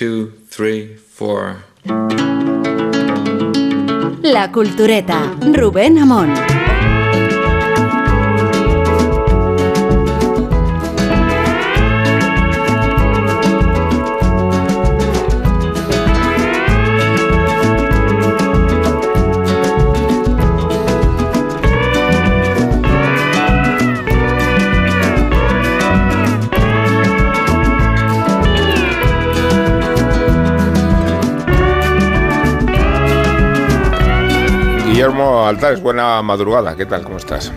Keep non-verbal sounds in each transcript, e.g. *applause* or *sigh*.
two, three, four. La Cultureta, Rubén Amón. Guillermo Altares, buena madrugada. ¿Qué tal? ¿Cómo estás?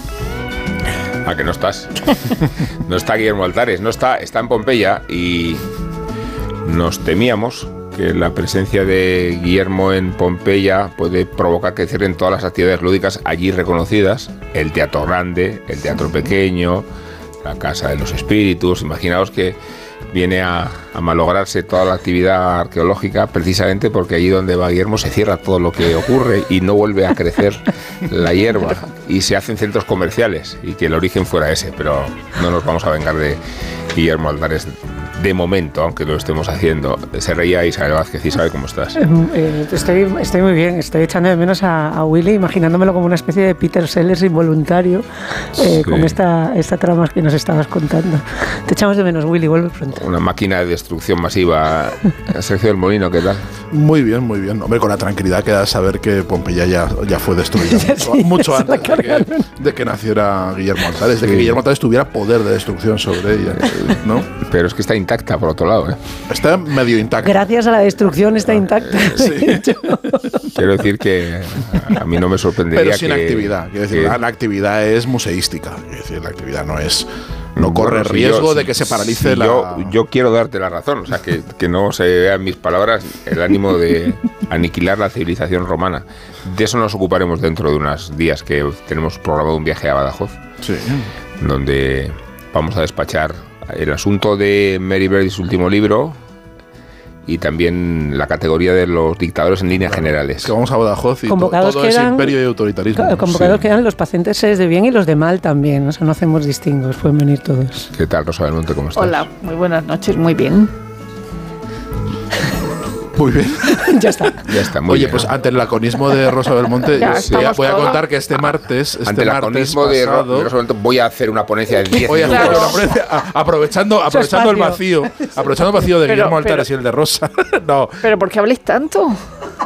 *laughs* ¿A que no estás? No está Guillermo Altares, no está, está en Pompeya y nos temíamos que la presencia de Guillermo en Pompeya puede provocar que cierren todas las actividades lúdicas allí reconocidas, el teatro grande, el teatro pequeño, la casa de los espíritus. Imaginaos que viene a, malograrse toda la actividad arqueológica precisamente porque allí donde va Guillermo se cierra todo lo que ocurre y no vuelve a crecer la hierba *laughs* y se hacen centros comerciales y que el origen fuera ese, pero no nos vamos a vengar de Guillermo Altares de momento, aunque lo estemos haciendo. Se reía Isabel Vázquez. Isabel, ¿cómo estás? Eh, estoy, estoy muy bien. Estoy echando de menos a, a, Willy, imaginándomelo como una especie de Peter Sellers involuntario eh, sí. con esta, esta trama que nos estabas contando. Te echamos de menos, Willy. Vuelve pronto. Una máquina de destrucción masiva. Sergio del Molino, ¿qué tal? Muy bien, muy bien. Hombre, con la tranquilidad que da saber que Pompeya ya, ya fue destruida *laughs* sí, mucho antes de que, de que, naciera Guillermo Altares, de que Guillermo Altares tuviera poder de destrucción sobre ella, ¿no? Pero es que está intacta, por otro lado. ¿eh? Está medio intacta. Gracias a la destrucción está intacta. *laughs* Sí. Quiero decir que a mí no me sorprendería Pero sin que, actividad. Quiero decir, que, la actividad es museística. Quiero decir, la actividad no es no corre bueno, si riesgo yo, de que se paralice si la. Yo, yo, quiero darte la razón, o sea, que, que no se vean mis palabras el ánimo de *laughs* aniquilar la civilización romana. De eso nos ocuparemos dentro de unos días que tenemos programado un viaje a Badajoz, sí. donde vamos a despachar el asunto de Mary Bird y su último libro, y también la categoría de los dictadores en líneas claro, generales. Que vamos a Badajoz y convocados to, todo quedan, ese imperio y autoritarismo. Convocados sí. quedan los pacientes de bien y los de mal también, o sea, no hacemos distingos, pueden venir todos. ¿Qué tal, Rosa del Monte? ¿Cómo estás? Hola, muy buenas noches, muy bien. Muy bien. *laughs* ya está. Ya está muy Oye, bien, pues ante el laconismo de Rosa Belmonte, Ya, sí, voy a contar que este martes, este Ante el martes laconismo de, Ro- pasado, de Rosa del Monte voy a hacer una ponencia de 10 voy a hacer minutos. una ponencia, a- aprovechando, aprovechando el vacío, aprovechando el vacío de Pero- Guillermo Altares pero- y el de Rosa. *laughs* no, Pero ¿por qué habléis tanto?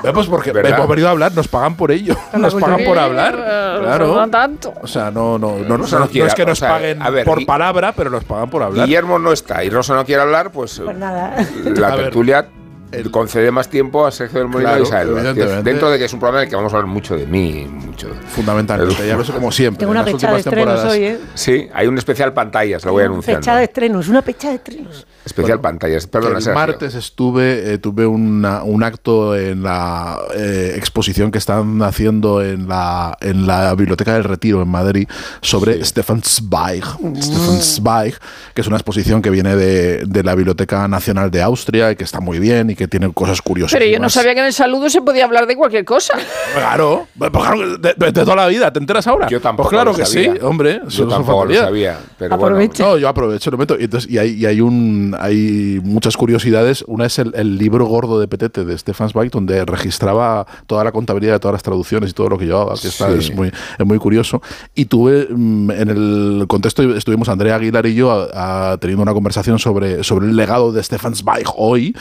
eh, pues porque ¿Verdad? hemos venido a hablar, nos pagan por ello, nos pagan por hablar, Eh, claro. No tanto. O sea, no, no, no, no, es que nos o sea, paguen por palabra, pero nos pagan por hablar. Guillermo no está y Rosa no quiere hablar, pues, Pues nada. la *laughs* tertulia el- concede más tiempo a Sergio del Molino Claro, y a Isabel. Dentro de que es un programa en el que vamos a hablar mucho de mí, mucho. Fundamentalmente, ya ves como siempre. Tengo en una las fecha de últimas estrenos temporadas. hoy, ¿eh? Sí, hay un especial pantallas, lo voy anunciando. Fecha de estrenos, una fecha de estrenos. Especial pantallas, perdona, el Sergio. martes estuve, eh, tuve una- un acto en la eh, exposición que están haciendo en la, en la Biblioteca del Retiro en Madrid sobre Sí. Stefan Zweig. Stefan Zweig, que es una exposición que viene de, de la Biblioteca Nacional de Austria y que está muy bien y que tiene cosas curiosas. Pero yo no sabía que en el saludo se podía hablar de cualquier cosa. Claro, pues claro, de, de- de toda la vida, ¿te enteras ahora? Yo tampoco Pues claro lo que sabía. sí, hombre. Yo tampoco lo sabía, pero Aprovecha. bueno. No, yo aprovecho, lo meto. Y, entonces, y, hay, y hay un hay muchas curiosidades. Una es el, el libro gordo de Petete de Stefan Zweig, donde registraba toda la contabilidad de todas las traducciones y todo lo que llevaba, que está, Sí. es, muy, es muy curioso. Y tuve, mm, en el contexto, estuvimos Andrea Aguilar y yo a- a- teniendo una conversación sobre, sobre el legado de Stefan Zweig hoy.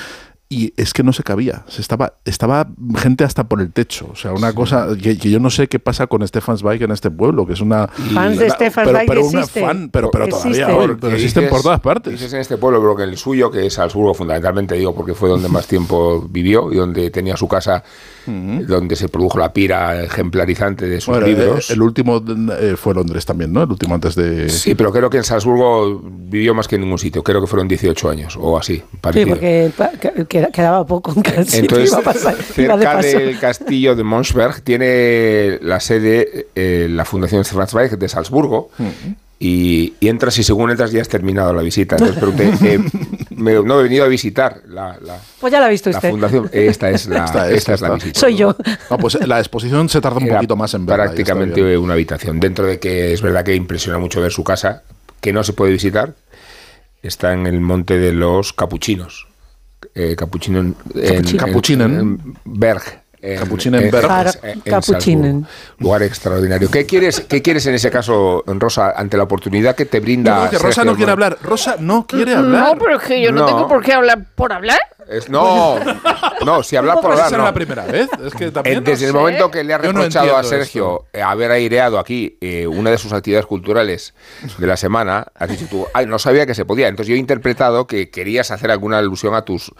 Y es que no se cabía, se estaba, estaba gente hasta por el techo. O sea, una cosa que, que yo no sé qué pasa con Stefan Zweig en este pueblo, que es una. Fans de Stefan pero, Zweig pero una fan, pero, pero todavía hoy, pero existen por todas partes. Dices en este pueblo, pero que el suyo, que es Salzburgo, fundamentalmente digo, porque fue donde más tiempo vivió y donde tenía su casa, donde se produjo la pira ejemplarizante de sus Bueno, libros. eh, el último eh, fue Londres también, ¿no? El último antes de. Sí, pero creo que en Salzburgo vivió más que en ningún sitio. Creo que fueron 18 años o así. Sí, porque quedaba poco en Entonces, *laughs* iba a pasar, iba de cerca paso. del castillo de Monsberg tiene la sede eh, la Fundación de Salzburgo. Y, y entras y según entras ya has terminado la visita. Entonces pregunté, *laughs* eh, me- no he venido a visitar la, la- Pues ya la ha visto la usted. fundación. Esta es la, Esta *laughs* esta es, es la visita. Soy yo. No, pues la exposición se tarda un Era poquito más en verla. prácticamente una habitación. Dentro de que es verdad que impresiona mucho ver su casa, que no se puede visitar, está en el monte de los capuchinos. eh, capuchino en, en- Capuchinen. en- en Berg. En- Capuchinenberg. En Capuchinen. Lugar extraordinario. ¿Qué quieres, ¿Qué quieres en ese caso, Rosa, ante la oportunidad que te brinda? No, que Rosa no quiere hablar. Rosa no quiere hablar. No, pero es que yo no, No. tengo por qué hablar por hablar. Es- no, no, si hablar por ¿Cómo hablar, no. la primera vez? Es que Eh, también. Desde el sé. momento que le ha reprochado a Sergio eh, haber aireado aquí eh, una de sus actividades culturales de la semana, has dicho tú, ay, no sabía que se podía. Entonces yo he interpretado que querías hacer alguna alusión a tus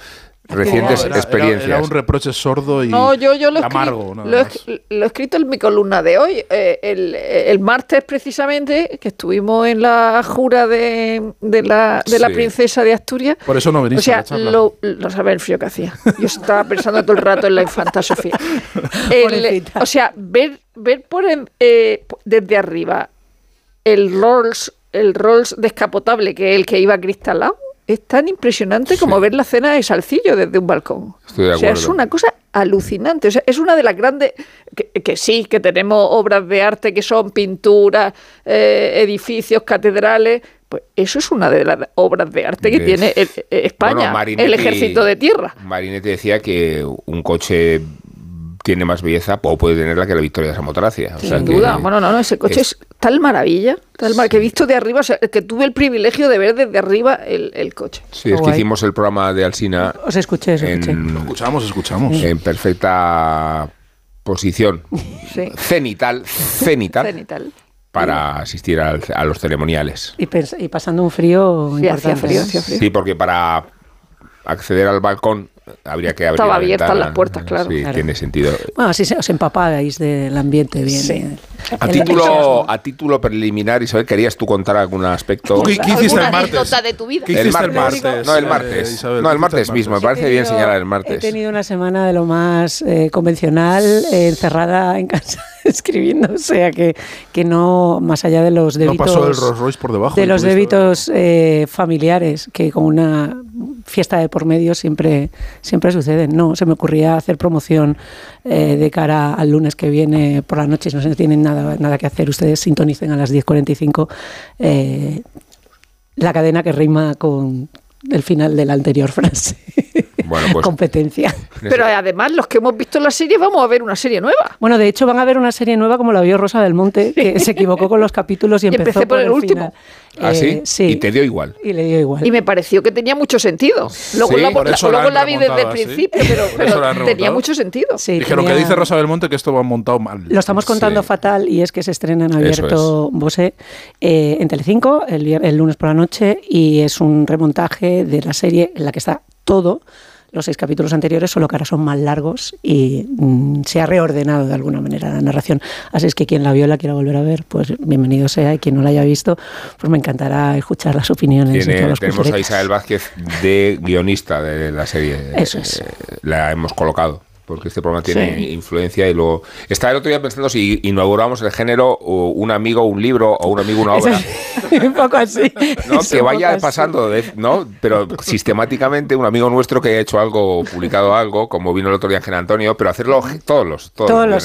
recientes era- experiencias. Era, un reproche sordo y No, yo, yo lo, amargo. escri- lo, lo he escrito en mi columna de hoy. Eh, el, el martes, precisamente, que estuvimos en la jura de, de la, de la princesa de Asturias. Por eso no veniste O sea, a la charla. lo, no sabía el frío que hacía. Yo estaba pensando todo el rato en la infanta Sofía. *laughs* El- o sea, ver, ver por en- eh, desde arriba el Rolls, el Rolls descapotable, que es el que iba cristalado, es tan impresionante como Sí. ver la cena de Salcillo desde un balcón. Estoy de O sea, es acuerdo. una cosa alucinante. O sea, es una de las grandes. Que, que sí, que tenemos obras de arte que son pinturas, eh, edificios, catedrales. Pues eso es una de las obras de arte que De- tiene el- España, Bueno, Marinetti- el ejército de tierra. Marinetti decía que un coche tiene más belleza o puede tenerla que la Victoria de Samotracia. O sea Sin que- duda. Bueno, no, no, ese coche es, tal maravilla, tal mar- que he visto de arriba, o sea, que tuve el privilegio de ver desde arriba el, el coche. Sí, es que hicimos el programa de Alsina Os escuché, os escuché. en, Escuchamos, escuchamos. en perfecta posición Sí. cenital, cenital, Cenital. para asistir al- a los ceremoniales. Y, y pasando un frío Sí, importante. frío, hacía frío. Sí, porque para acceder al balcón habría que abrir Estaba la abiertas ventana. las puertas, claro. Sí, Claro. tiene sentido. Bueno, así se- os empapáis del ambiente bien. Sí. A El- título, a título preliminar, Isabel, ¿querías tú contar algún aspecto? ¿Tú ¿Qué, qué hiciste el ¿Alguna martes? anécdota de tu vida? ¿Qué El martes. martes? No, el eh, martes. Isabel? No, ¿Qué el martes mismo. Me parece He bien señalar el He martes. tenido una semana de lo más eh, convencional, eh, encerrada en casa *laughs* escribiendo, o sea que, que no, más allá de los No débitos... pasó el Rolls Royce por debajo. de los débitos eh, familiares que con una fiesta de por medio siempre siempre suceden. No, se me ocurría hacer promoción eh, de cara al lunes que viene por la noche, no se tienen nada, nada que hacer, ustedes sintonicen a las 10.45 eh, la cadena que rima con el final de la anterior frase. *laughs* Bueno, pues- Competencia. Pero además, los que hemos visto la serie, vamos a ver una serie nueva. Bueno, de hecho van a ver una serie nueva como la vio Rosa del Monte, que se equivocó con los capítulos y Y empezó empecé por el último. final. ¿Ah, sí? Eh, sí. Y te dio igual. Y le dio igual. Y me pareció que tenía mucho sentido. Luego, Sí, la, por eso luego la han la vi desde el principio, pero, tenía mucho sentido. Sí, Dijeron tenía- que dice Rosa Belmonte que esto lo han montado mal. Lo estamos contando Sí. fatal y es que se estrena en abierto Bosé eh, en Telecinco el, el lunes por la noche y es un remontaje de la serie en la que está todo los seis capítulos anteriores, solo que ahora son más largos y mm, se ha reordenado de alguna manera la narración. Así es que quien la vio la quiera volver a ver, pues bienvenido sea y quien no la haya visto, pues me encantará escuchar las opiniones Tiene- todos los tenemos a. Isabel Vázquez de guionista de la serie. Eso es. Eh, La hemos colocado. Porque este programa tiene Sí. influencia y luego. Estaba el otro día pensando si inauguramos el género o un amigo, un libro o un amigo, una obra. *laughs* un poco así. *laughs* ¿no? Es Que vaya pasando, de- ¿no? Pero sistemáticamente un amigo nuestro que haya hecho algo, publicado algo, como vino el otro día Ángel Antonio, pero hacerlo todos los. Todos, Todos los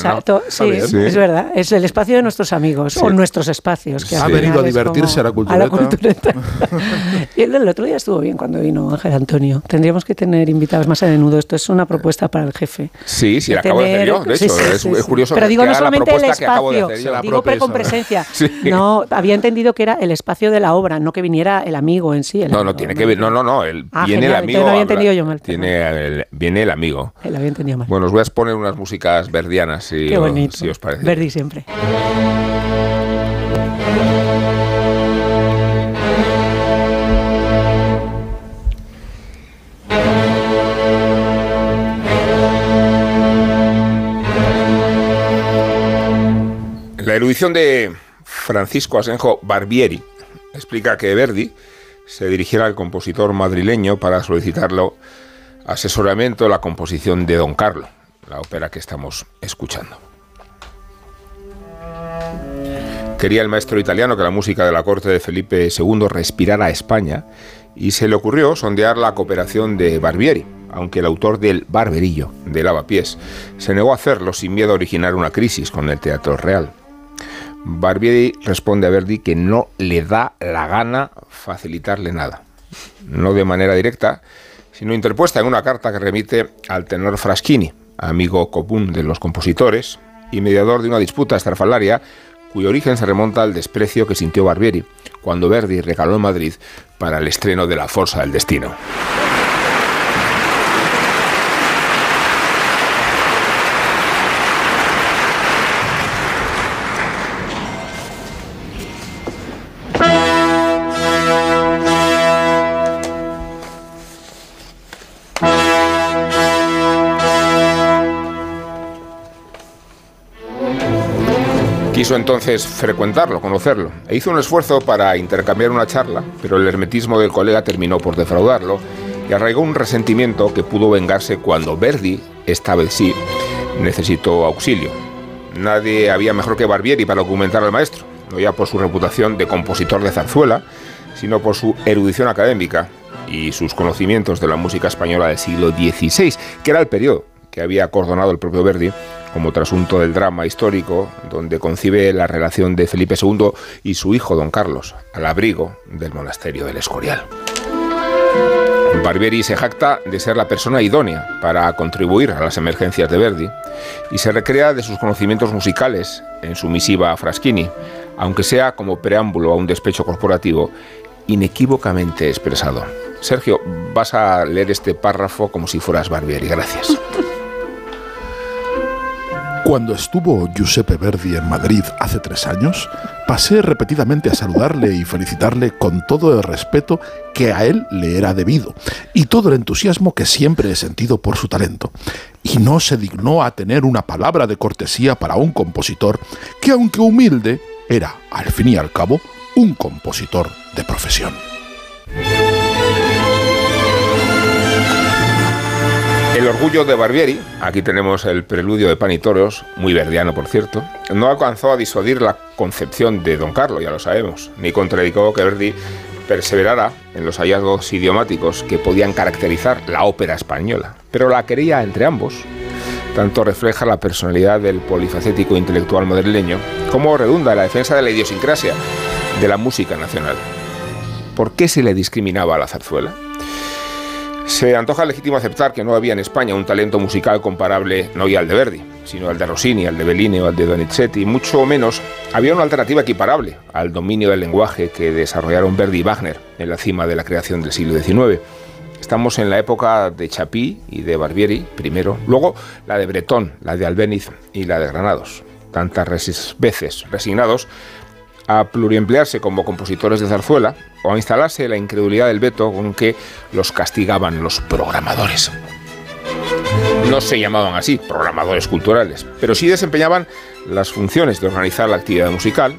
sí, es verdad. Es el espacio de nuestros amigos o nuestros espacios. Que Ha venido a es divertirse a la cultureta. cultureta. *laughs* y el del otro día estuvo bien cuando vino Ángel Antonio. Tendríamos que tener invitados más a menudo. Esto es una propuesta para el jefe. Sí, sí, la acabo de hacer yo. De sí, hecho, sí, es, sí, es curioso Pero que, digo no solamente el espacio, digo pre con presencia. *laughs* No, había entendido que era el espacio de la obra, no que viniera el amigo en sí. el No, no, amigo, tiene que ver. No, no, no. El, Ah, viene genial, el amigo. lo había entendido yo mal. Tiene el- viene el amigo. Lo había entendido mal. Bueno, os voy a exponer unas músicas verdianas, si, Qué os- bonito. si os parece. Verdi siempre. La erudición de Francisco Asenjo Barbieri explica que Verdi se dirigiera al compositor madrileño para solicitarlo asesoramiento en la composición de Don Carlo, la ópera que estamos escuchando. Quería el maestro italiano que la música de la corte de Felipe II respirara a España y se le ocurrió sondear la cooperación de Barbieri, aunque el autor del Barberillo, de Lavapiés, se negó a hacerlo sin miedo a originar una crisis con el Teatro Real. Barbieri responde a Verdi que no le da la gana facilitarle nada. No de manera directa, sino interpuesta en una carta que remite al tenor Fraschini, amigo común de los compositores y mediador de una disputa estrafalaria cuyo origen se remonta al desprecio que sintió Barbieri cuando Verdi regaló en Madrid para el estreno de La Forza del Destino. Entonces frecuentarlo, conocerlo, e hizo un esfuerzo para intercambiar una charla, pero el hermetismo del colega terminó por defraudarlo y arraigó un resentimiento que pudo vengarse cuando Verdi, esta vez sí, necesitó auxilio. Nadie había mejor que Barbieri para documentar al maestro, no ya por su reputación de compositor de zarzuela, sino por su erudición académica y sus conocimientos de la música española del siglo XVI, que era el periodo que había acordonado el propio Verdi como trasunto del drama histórico, donde concibe la relación de Felipe II y su hijo don Carlos, al abrigo del monasterio del Escorial. Barbieri se jacta de ser la persona idónea para contribuir a las emergencias de Verdi y se recrea de sus conocimientos musicales en su misiva a Fraschini, aunque sea como preámbulo a un despecho corporativo inequívocamente expresado. Sergio, vas a leer este párrafo como si fueras Barbieri. Gracias. *laughs* Cuando estuvo Giuseppe Verdi en Madrid hace tres años, pasé repetidamente a saludarle y felicitarle con todo el respeto que a él le era debido y todo el entusiasmo que siempre he sentido por su talento. Y no se dignó a tener una palabra de cortesía para un compositor que, aunque humilde, era, al fin y al cabo, un compositor de profesión. El orgullo de Barbieri, aquí tenemos el preludio de Pan Toros, muy verdiano por cierto, no alcanzó a disuadir la concepción de Don Carlos, ya lo sabemos, ni contradicó que Verdi perseverara en los hallazgos idiomáticos que podían caracterizar la ópera española, pero la quería entre ambos. Tanto refleja la personalidad del polifacético intelectual madrileño, como redunda en la defensa de la idiosincrasia de la música nacional. ¿Por qué se le discriminaba a la zarzuela? Se antoja legítimo aceptar que no había en España un talento musical comparable no ya al de Verdi, sino al de Rossini, al de Bellini o al de Donizetti, mucho menos había una alternativa equiparable al dominio del lenguaje que desarrollaron Verdi y Wagner en la cima de la creación del siglo XIX. Estamos en la época de Chapí y de Barbieri, primero, luego la de Bretón, la de Albéniz y la de Granados. Tantas veces resignados a pluriemplearse como compositores de zarzuela o a instalarse la incredulidad del veto con que los castigaban los programadores. No se llamaban así, programadores culturales, pero sí desempeñaban las funciones de organizar la actividad musical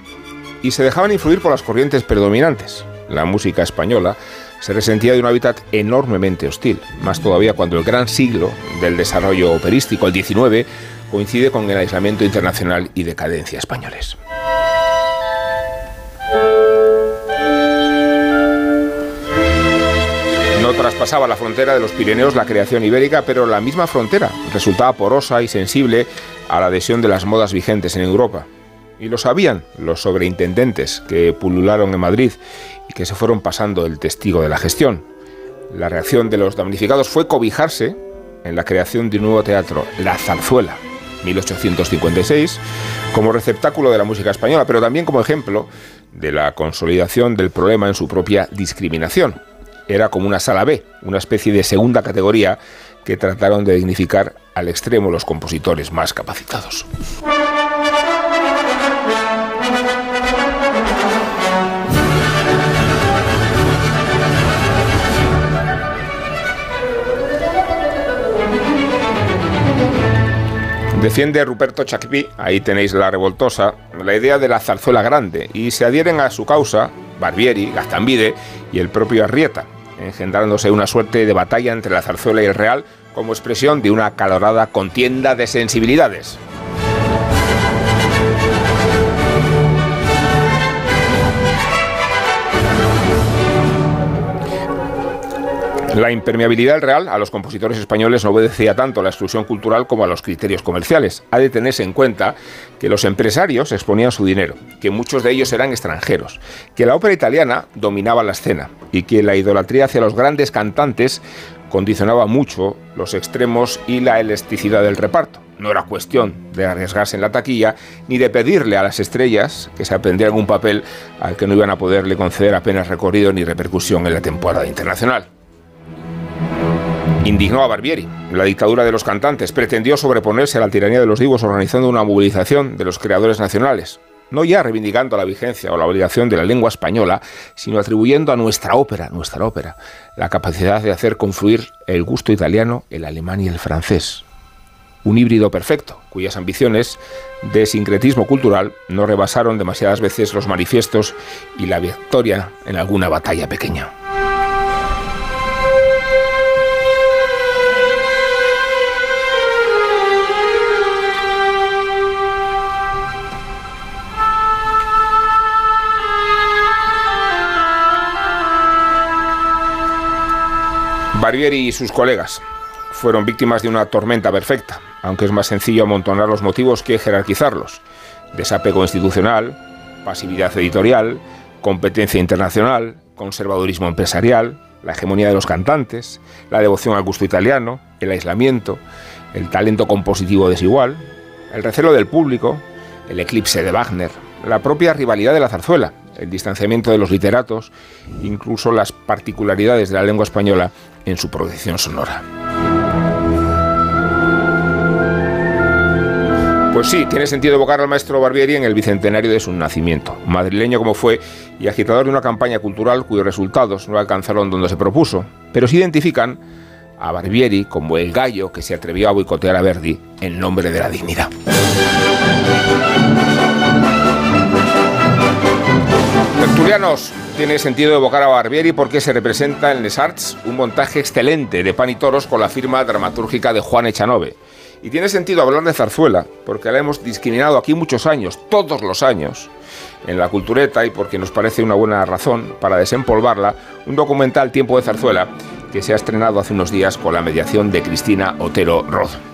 y se dejaban influir por las corrientes predominantes. La música española se resentía de un hábitat enormemente hostil, más todavía cuando el gran siglo del desarrollo operístico, el XIX, coincide con el aislamiento internacional y decadencia españoles. Traspasaba la frontera de los Pirineos la creación ibérica, pero la misma frontera resultaba porosa y sensible a la adhesión de las modas vigentes en Europa. Y lo sabían los sobreintendentes que pulularon en Madrid y que se fueron pasando el testigo de la gestión. La reacción de los damnificados fue cobijarse en la creación de un nuevo teatro, La Zarzuela, 1856, como receptáculo de la música española, pero también como ejemplo de la consolidación del problema en su propia discriminación era como una sala B, una especie de segunda categoría que trataron de dignificar al extremo los compositores más capacitados. Defiende Ruperto Chacpi, ahí tenéis la revoltosa, la idea de la zarzuela grande y se adhieren a su causa Barbieri, Gastambide y el propio Arrieta, engendrándose una suerte de batalla entre la zarzuela y el real como expresión de una calorada contienda de sensibilidades. La impermeabilidad Real a los compositores españoles no obedecía tanto a la exclusión cultural como a los criterios comerciales. Ha de tenerse en cuenta que los empresarios exponían su dinero, que muchos de ellos eran extranjeros, que la ópera italiana dominaba la escena y que la idolatría hacia los grandes cantantes condicionaba mucho los extremos y la elasticidad del reparto. No era cuestión de arriesgarse en la taquilla ni de pedirle a las estrellas que se aprendieran un papel al que no iban a poderle conceder apenas recorrido ni repercusión en la temporada internacional. Indignó a Barbieri. La dictadura de los cantantes pretendió sobreponerse a la tiranía de los divos organizando una movilización de los creadores nacionales, no ya reivindicando la vigencia o la obligación de la lengua española, sino atribuyendo a nuestra ópera, nuestra ópera, la capacidad de hacer confluir el gusto italiano, el alemán y el francés. Un híbrido perfecto, cuyas ambiciones de sincretismo cultural no rebasaron demasiadas veces los manifiestos y la victoria en alguna batalla pequeña. Barbieri y sus colegas fueron víctimas de una tormenta perfecta, aunque es más sencillo amontonar los motivos que jerarquizarlos. Desapego institucional, pasividad editorial, competencia internacional, conservadurismo empresarial, la hegemonía de los cantantes, la devoción al gusto italiano, el aislamiento, el talento compositivo desigual, el recelo del público, el eclipse de Wagner, la propia rivalidad de la zarzuela, el distanciamiento de los literatos, incluso las particularidades de la lengua española en su producción sonora. Pues sí, tiene sentido evocar al maestro Barbieri en el bicentenario de su nacimiento, madrileño como fue y agitador de una campaña cultural cuyos resultados no alcanzaron donde se propuso, pero sí identifican a Barbieri como el gallo que se atrevió a boicotear a Verdi en nombre de la dignidad. Tiene sentido evocar a Barbieri porque se representa en Les Arts un montaje excelente de pan y toros con la firma dramatúrgica de Juan Echanove. Y tiene sentido hablar de zarzuela porque la hemos discriminado aquí muchos años, todos los años, en la cultureta y porque nos parece una buena razón para desempolvarla, un documental Tiempo de Zarzuela que se ha estrenado hace unos días con la mediación de Cristina Otero Roth.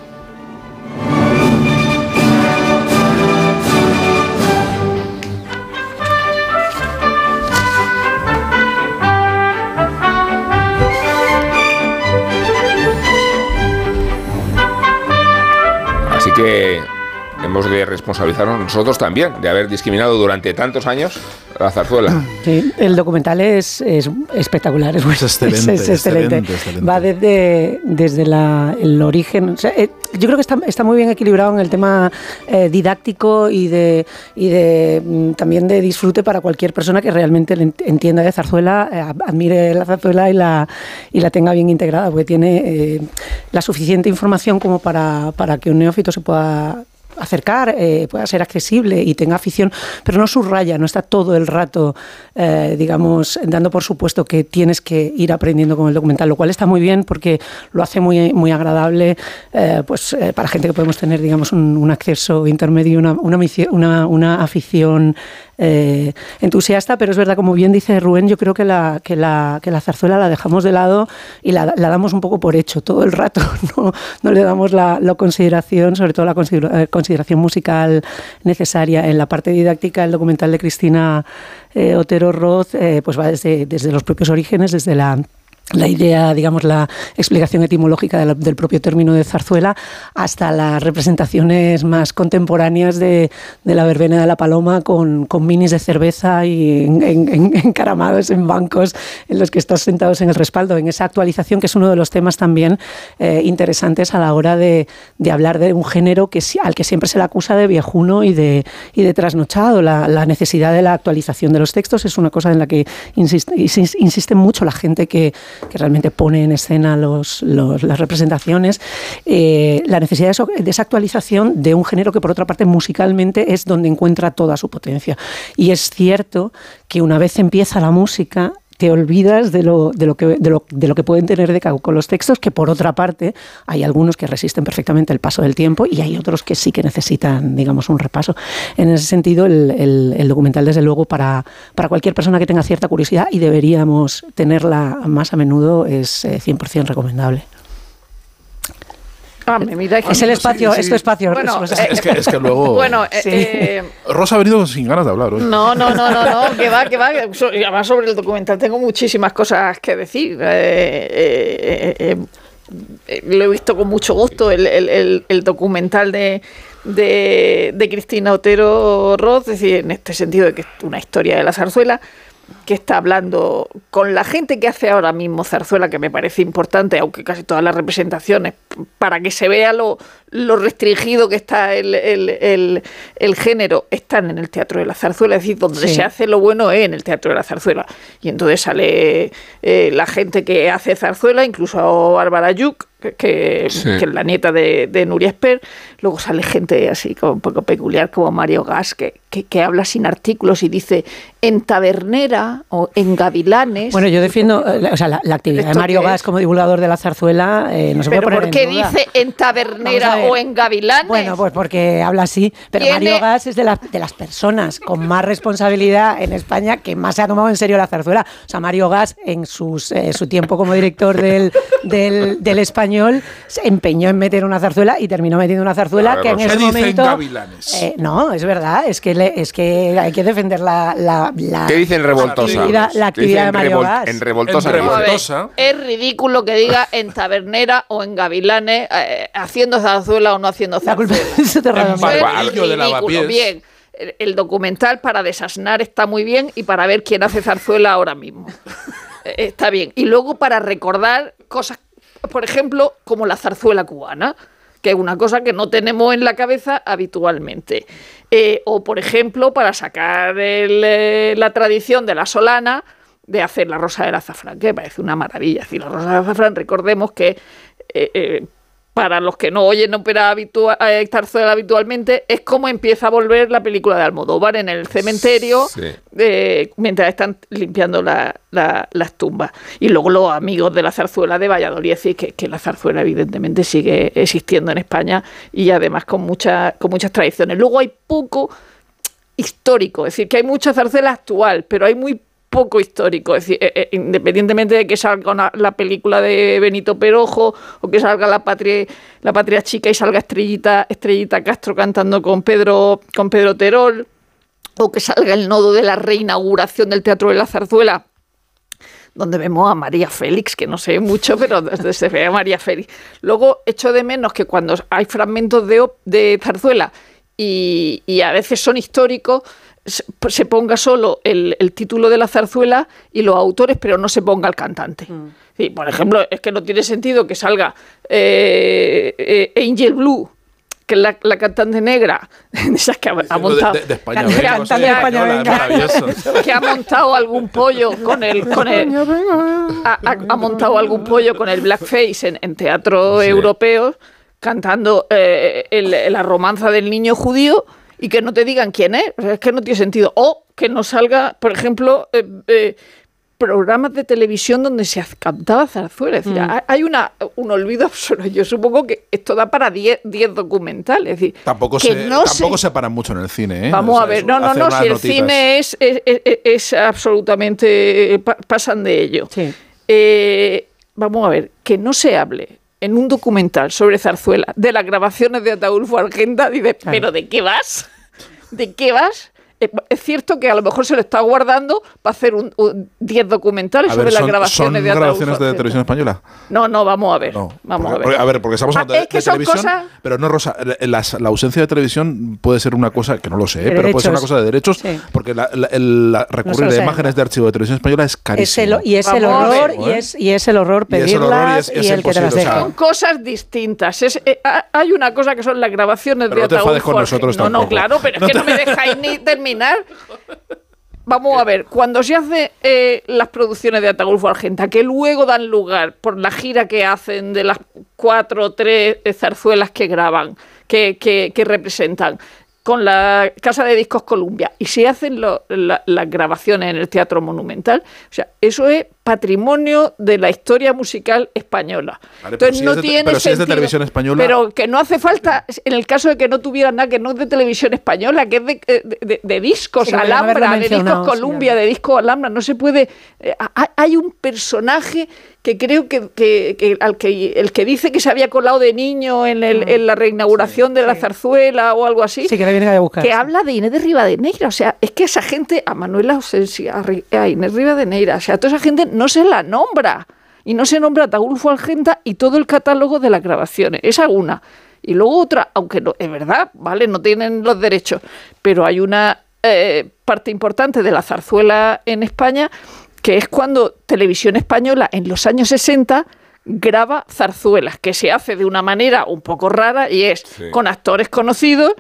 Así que hemos de responsabilizarnos nosotros también de haber discriminado durante tantos años la zarzuela. Sí, el documental es, es espectacular, es, bueno, excelente, es- es excelente. excelente, excelente. Va desde, desde la- el origen. o sea, eh, yo creo que está, está muy bien equilibrado en el tema eh, didáctico y de, y de mm, también de disfrute para cualquier persona que realmente entienda de zarzuela, eh, admire la zarzuela y la, y la tenga bien integrada, porque tiene eh, la suficiente información como para, para que un neófito se pueda acercar, eh, pueda ser accesible y tenga afición, pero no subraya, no está todo el rato, eh, digamos, dando por supuesto que tienes que ir aprendiendo con el documental, lo cual está muy bien porque lo hace muy, muy agradable eh, pues, eh, para gente que podemos tener, digamos, un, acceso intermedio, una, una, afición eh, entusiasta, pero es verdad, como bien dice Rubén, yo creo que la, que la, que la zarzuela la dejamos de lado y la, la damos un poco por hecho todo el rato, *laughs* no, no le damos la, la consideración, sobre todo la considera- eh, consideración musical necesaria. En la parte didáctica, el documental de Cristina eh, Otero Roth eh, pues va desde, desde los propios orígenes, desde la la idea, digamos, la explicación etimológica del propio término de zarzuela, hasta las representaciones más contemporáneas de, de la verbena de la paloma con, con minis de cerveza y en- en- en- *laughs* encaramados en bancos en los que estás sentados en el respaldo, en esa actualización que es uno de los temas también eh, interesantes a la hora de, de hablar de un género que, al que siempre se le acusa de viejuno y de, y de trasnochado. La, la necesidad de la actualización de los textos es una cosa en la que insiste- insiste mucho la gente que, que realmente pone en escena los, las representaciones, eh, la necesidad de esa actualización de un género que por otra parte musicalmente es donde encuentra toda su potencia. Y es cierto que una vez empieza la música, te olvidas de lo, de lo, que, de lo, de lo que pueden tener de con los textos, que por otra parte hay algunos que resisten perfectamente el paso del tiempo y hay otros que sí que necesitan, digamos, un repaso. En ese sentido, el, el, documental, desde luego, para, para cualquier persona que tenga cierta curiosidad y deberíamos tenerla más a menudo, es 100% recomendable. Ah, es el espacio, es tu espacio. Bueno, es, que, es, que, luego. Bueno, eh, Rosa ha venido sin ganas de hablar hoy. No, no, no, no, no, que va, que va. Además, sobre el documental tengo muchísimas cosas que decir. Eh, eh, lo he visto con mucho gusto, el, el, el documental de, de, de, Cristina Otero Roth, es decir, en este sentido de que es una historia de la zarzuela que está hablando con la gente que hace ahora mismo zarzuela, que me parece importante, aunque casi todas las representaciones, para que se vea lo, lo restringido que está el, el, el, género, están en el Teatro de la Zarzuela, es decir, donde se hace lo bueno es en el Teatro de la Zarzuela. Y entonces sale eh, la gente que hace zarzuela, incluso Bárbara Yuk, que, es la nieta de, de, Nuria Esper. Luego sale gente así como un poco peculiar como Mario Gas, que, que, habla sin artículos y dice en tabernera o en gavilanes. Bueno, yo defiendo *laughs* eh, o sea, la, actividad de Mario Gas como divulgador de la zarzuela. Eh, no se ¿Pero puede por qué dice en tabernera o en gavilanes? Bueno, pues porque habla así. Pero Mario Gas es de, de las personas con más responsabilidad en España que más se ha tomado en serio la zarzuela. O sea, Mario Gas en sus, eh, su tiempo como director del, del, del español se empeñó en meter una zarzuela y terminó metiendo una zarzuela que en ese momento. Eh, no, es verdad, es que, es que hay que defender la. la, ¿Qué dicen revoltosa? La actividad, de Mario Gas. En revoltosa. es ridículo que diga en tabernera o en gavilanes eh, haciendo zarzuela o no haciendo zarzuela. La culpa *laughs* es Bien el documental para desasnar está muy bien y para ver quién hace zarzuela ahora mismo. *laughs* Eh, está bien. Y luego para recordar cosas por ejemplo, como la zarzuela cubana, que es una cosa que no tenemos en la cabeza habitualmente. Eh, o, por ejemplo, para sacar eh, la tradición de la solana, de hacer la rosa del azafrán, que me parece una maravilla. Es la rosa del azafrán, recordemos que eh, para los que no oyen ópera habitual, eh, habitualmente, es como empieza a volver la película de Almodóvar en el cementerio mientras están limpiando las tumbas. Y luego los amigos de la zarzuela de Valladolid, decir que, que, la zarzuela evidentemente sigue existiendo en España y además con, mucha, con muchas tradiciones. Luego hay poco histórico, es decir, que hay mucha zarzuela actual, pero hay muy poco histórico. Es decir, eh, eh, independientemente de que salga la película de Benito Perojo o que salga la patria, la patria chica y salga Estrellita, Estrellita Castro cantando con Pedro, con Pedro Terol, o que salga el nodo de la reinauguración del Teatro de la Zarzuela donde vemos a María Félix, que no sé mucho, pero se ve a María Félix. Luego echo de menos que cuando hay fragmentos de, de zarzuela y, y a veces son históricos, se ponga solo el, título de la zarzuela y los autores, pero no se ponga el cantante. Mm. por ejemplo, es que no tiene sentido que salga eh, eh, Angel Blue que es la, cantante negra, *laughs* esas que ha, montado, de, España, *laughs* que ha montado algún pollo con el, con el ha, montado algún pollo con el blackface en, teatro europeo cantando eh, la romanza del niño judío y que no te digan quién es. es que no tiene sentido. O que no salga, por ejemplo, eh, eh, programas de televisión donde se cantaba zarzuela. Es decir, mm. hay una, un olvido *laughs* absoluto. Yo supongo que esto da para 10 documentales. Es decir, tampoco, se, tampoco se, paran mucho en el cine. ¿eh? Vamos a ver, no, no, no, si el cine es, es, absolutamente. pasan de ello. vamos a ver, que no se hable en un documental sobre Zarzuela de las grabaciones de Ataulfo Argenta, dice, ¿pero de qué vas? ¿De qué vas? Eh, es cierto que a lo mejor se lo está guardando para hacer un 10 documentales sobre las grabaciones de ¿Son grabaciones de televisión española? No, no, vamos a ver. vamos a ver. a ver, porque estamos ah, hablando de, televisión, pero no, Rosa, la, ausencia de televisión puede ser una cosa, que no lo sé, pero puede ser una cosa de derechos, porque la, recurrir a imágenes de archivo de televisión española es carísimo. y, es el horror, y, es, y es el horror pedirlas y, el, que te las deja. Son cosas distintas. Eh, hay una cosa que son las grabaciones de Ataúd. No con nosotros No, no, claro, pero es que no me dejáis ni terminar Vamos a ver, cuando se hacen eh, las producciones de Atagulfo Argenta, que luego dan lugar por la gira que hacen de las cuatro o tres zarzuelas que graban, que, que representan, con la Casa de Discos Columbia y se hacen las grabaciones en el Teatro Monumental, o sea, eso es patrimonio de la historia musical española. Vale, pero si es de- pero si es de televisión española- Pero que no hace falta, en el caso de que no tuviera nada, que no es de televisión española, que es de, eh, de- de- de discos, Sí, Alhambra, de discos Columbia, de discos Alhambra, no se puede... eh, ha- hay un personaje que creo que, que- que al que el que dice que se había colado de niño en, el- en la reinauguración de la zarzuela o algo así, Sí, que la vienen a buscar. que sí. habla de Inés de Rivadeneira. O sea, es que esa gente, a Manuela Ausencia, a Inés Rivadeneira, o sea, toda esa gente no se la nombra. Y no se nombra a Ataulfo Argenta y todo el catálogo de las grabaciones. Esa una. Y luego otra, aunque no, es verdad, ¿vale? No tienen los derechos, pero hay una eh, parte importante de la zarzuela en España que es cuando Televisión Española en los años 60 graba zarzuelas, que se hace de una manera un poco rara y es Sí. con actores conocidos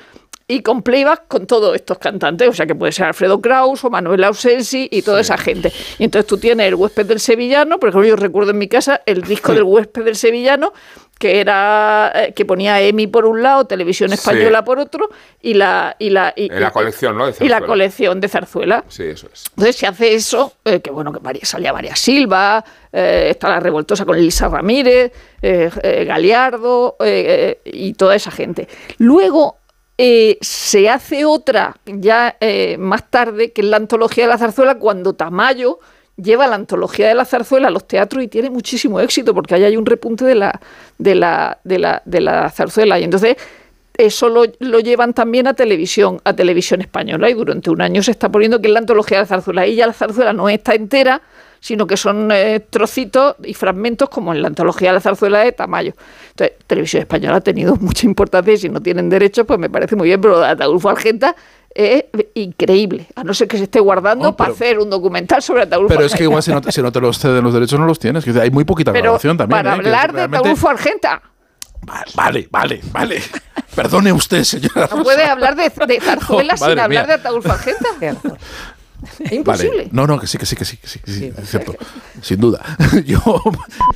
y con playback con todos estos cantantes, o sea que puede ser Alfredo Kraus o Manuel Ausensi y toda esa gente. Y entonces tú tienes el huésped del sevillano, por ejemplo, yo recuerdo en mi casa el disco del huésped del sevillano que era eh, que ponía EMI por un lado, Televisión Española Sí. por otro y la y la y, la colección, ¿no? de y la zarzuela. colección de zarzuela. Sí, eso es. Entonces se hace eso, eh, que bueno, que María, salía María Silva, eh, está la revoltosa con Elisa Ramírez, Galiardo eh, eh, y toda esa gente. Luego eh, se hace otra ya eh, más tarde, que es la antología de la zarzuela, cuando Tamayo lleva la antología de la zarzuela a los teatros y tiene muchísimo éxito, porque ahí hay un repunte de la, de la, de la, de la zarzuela. Y entonces eso lo, lo llevan también a televisión, a televisión española, y durante un año se está poniendo que es la antología de la zarzuela. Y ya la zarzuela no está entera, sino que son eh, trocitos y fragmentos como en la antología de la zarzuela de Tamayo. Entonces, televisión española ha tenido *laughs* mucha importancia y si no tienen derechos, pues me parece muy bien, pero Ataulfo Argenta es increíble, a no ser que se esté guardando para hacer un documental sobre Ataulfo Pero es que igual si no, te- si no te los ceden los derechos no los tienes. Que Hay muy poquita Pero grabación también. para ¿eh? Hablar de Ataulfo Argenta, Va- Vale, vale, vale. Perdone usted, señora. no puede hablar de, de *laughs* zarzuela Oh, sin hablar mía. de Ataulfo Argenta. Es *laughs* imposible. Vale. No, no, que sí, que sí, que sí, que sí, que sí, es cierto. *laughs* Sin duda. *laughs* Yo,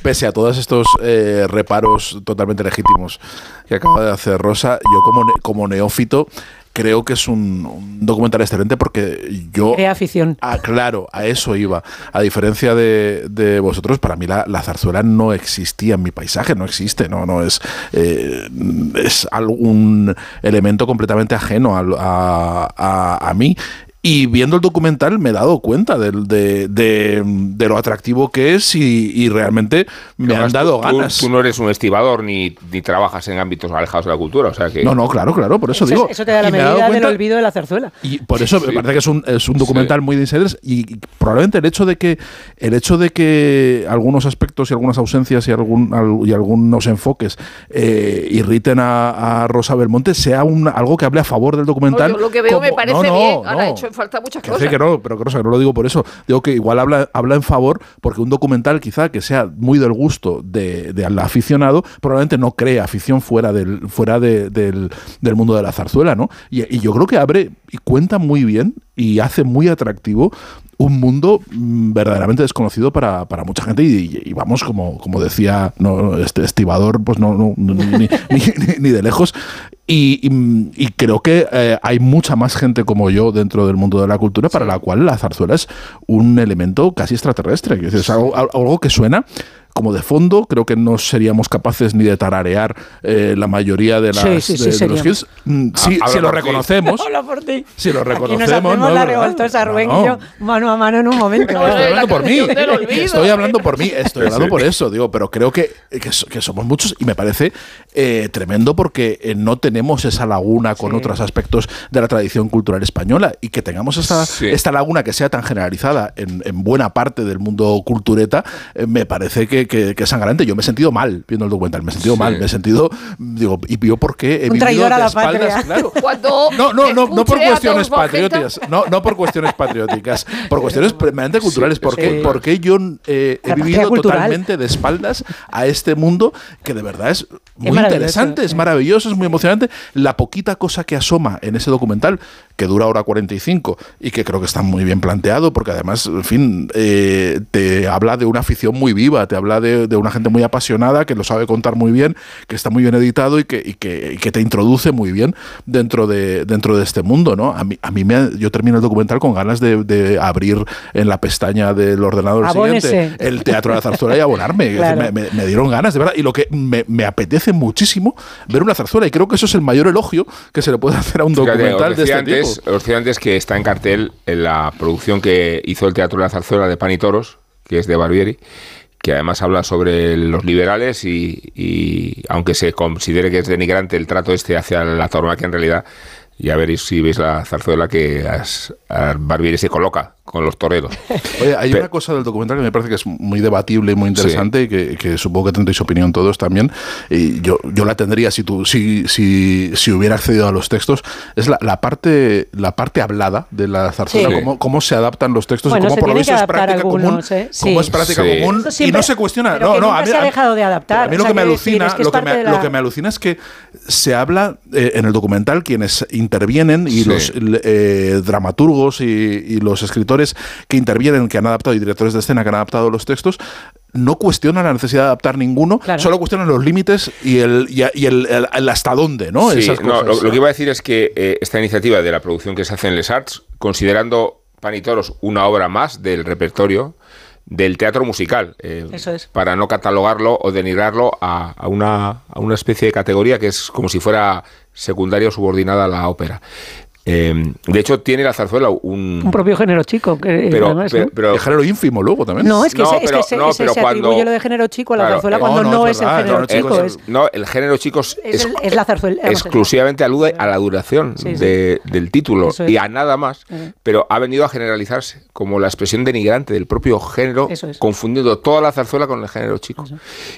pese a todos estos eh, reparos totalmente legítimos que acaba de hacer Rosa, yo como, ne- como neófito creo que es un, un documental excelente porque yo... Crea afición. Ah, claro, a eso iba. A diferencia de, de vosotros, para mí la, la zarzuela no existía en mi paisaje, no existe, no, no es, eh, es algún elemento completamente ajeno a- a mí. Y viendo el documental me he dado cuenta del- de, de- de lo atractivo que es y, y realmente me han dado tú- ganas. Tú, no eres un estibador ni, ni trabajas en ámbitos alejados de la cultura, o sea que... No, no, claro, claro, por eso, Eso, digo. eso te da la y me he dado medida del olvido de la zarzuela. Y por eso me Sí. parece que es un, es un documental muy de insiders y, y probablemente el hecho de que el hecho de que algunos aspectos y algunas ausencias y, algún, al- y algunos enfoques eh, irriten a, a Rosa Belmonte sea un, algo que hable a favor del No, documental. yo lo que veo me como- parece no, no, bien. Ahora, no. hecho falta muchas Que cosas. sé que no, pero que no lo digo por eso. Digo que igual habla, habla en favor porque un documental quizá que sea muy del gusto de, del aficionado probablemente no crea afición fuera del fuera de- del, del mundo de la zarzuela, ¿no? Y, y yo creo que abre y cuenta muy bien y hace muy atractivo un mundo mm, verdaderamente desconocido para, para mucha gente y, y vamos como, como decía no, este estibador pues no, no, ni, ni- ni- ni de lejos y, y- y creo que eh, hay mucha más gente como yo dentro del mundo de la cultura para la cual la zarzuela es un elemento casi extraterrestre, que es algo, algo que suena como de fondo, creo que no seríamos capaces ni de tararear eh, la mayoría de, las, Sí, sí, sí, de- de los hits. Mm, sí, habla si lo reconocemos, *laughs* Habla por ti. si lo Aquí nos reconocemos, hacemos ¿no? la revoltosa, Rubén No, y yo, mano a mano en un momento. No, Estoy la hablando por mí. olvido. Estoy hablando por mí. Estoy hablando por eso, digo, pero creo que, que, que somos muchos y me parece eh, tremendo porque eh, no tenemos esa laguna con Sí. otros aspectos de la tradición cultural española y que tengamos esta, Sí. esta laguna que sea tan generalizada en, en buena parte del mundo cultureta, eh, me parece que, que- que es sangrante. Yo me he sentido mal viendo el documental, me he sentido Sí. mal, me he sentido, digo, y yo por qué he Un vivido de la espaldas, patria. claro. *laughs* Cuando No, no, no, no por cuestiones patrióticas, no, no por cuestiones patrióticas, por cuestiones permanentemente culturales. porque, sí. porque yo eh, he vivido cultural. totalmente de espaldas a este mundo que de verdad es muy maravilloso, interesante, es maravilloso, es muy emocionante la poquita cosa que asoma en ese documental, que dura hora 45 y que creo que está muy bien planteado, porque además, en fin, eh, te habla de una afición muy viva, te habla de, de, una gente muy apasionada que lo sabe contar muy bien, que está muy bien editado y que, y que, y que te introduce muy bien dentro de, dentro de este mundo, ¿no? A mí, a mí me, yo termino el documental con ganas de, de abrir en la pestaña del ordenador Abónese. siguiente el Teatro de la Zarzuela y abonarme. Claro. me, me- me dieron ganas, de verdad. Y lo que me, me apetece muchísimo ver una zarzuela. Y creo que eso es el mayor elogio que se le puede hacer a un documental de este tipo. Antes, os decía antes que está en cartel en la producción que hizo el Teatro de la Zarzuela de Pan y Toros, que es de Barbieri, que además habla sobre los liberales y, y aunque se considere que es denigrante el trato este hacia la tauromaquia, en realidad ya veréis si veis la zarzuela que as- Barbieri se coloca con los toreros. *laughs* Oye, hay Pe- una cosa del documental que me parece que es muy debatible y muy interesante y que, que supongo que tendréis opinión todos también. Y yo, yo la tendría si, tú, si, si, si hubiera accedido a los textos. Es la, la parte la parte hablada de la zarzuela, Sí. cómo, cómo se adaptan los textos Bueno, y cómo se por lo visto es adaptar práctica común. algunos, ¿eh? Sí. Cómo es práctica Sí. común Eso y siempre- no se cuestiona. pero No, que no, a mí, se ha dejado de adaptar. A mí O lo sea, que me decir, alucina, es que lo, que me, lo que me alucina es que se habla eh, en el documental quienes intervienen y Sí. los eh, dramaturgos y, y los escritores que intervienen, que han adaptado y directores de escena que han adaptado los textos, no cuestionan la necesidad de adaptar ninguno, Claro. solo cuestionan los límites y el, y, y el, el- el hasta dónde, ¿no? Sí, Esas no, cosas. lo, lo que iba a decir es que eh, esta iniciativa de la producción que se hace en Les Arts, considerando Pan y Toros una obra más del repertorio del teatro musical, eh, Eso es. para no catalogarlo o denigrarlo a, a una, a una especie de categoría que es como si fuera secundaria o subordinada a la ópera. Eh, de hecho, tiene la zarzuela un... Un propio género chico. Que, pero, además, pero- ¿no? pero- El género ínfimo luego también. No, es que, No, se, es pero- que se, no, ese- pero se cuando- atribuye lo de género chico a la Claro, zarzuela eh, cuando no, no, no, es, es el género no, chico. es, no, el género, chicos, Es el- es la zarzuela, exclusivamente alude a la duración Sí, sí. de- del título Eso y a nada más, pero ha venido a generalizarse como la expresión denigrante del propio género, confundiendo toda la zarzuela con el género chico.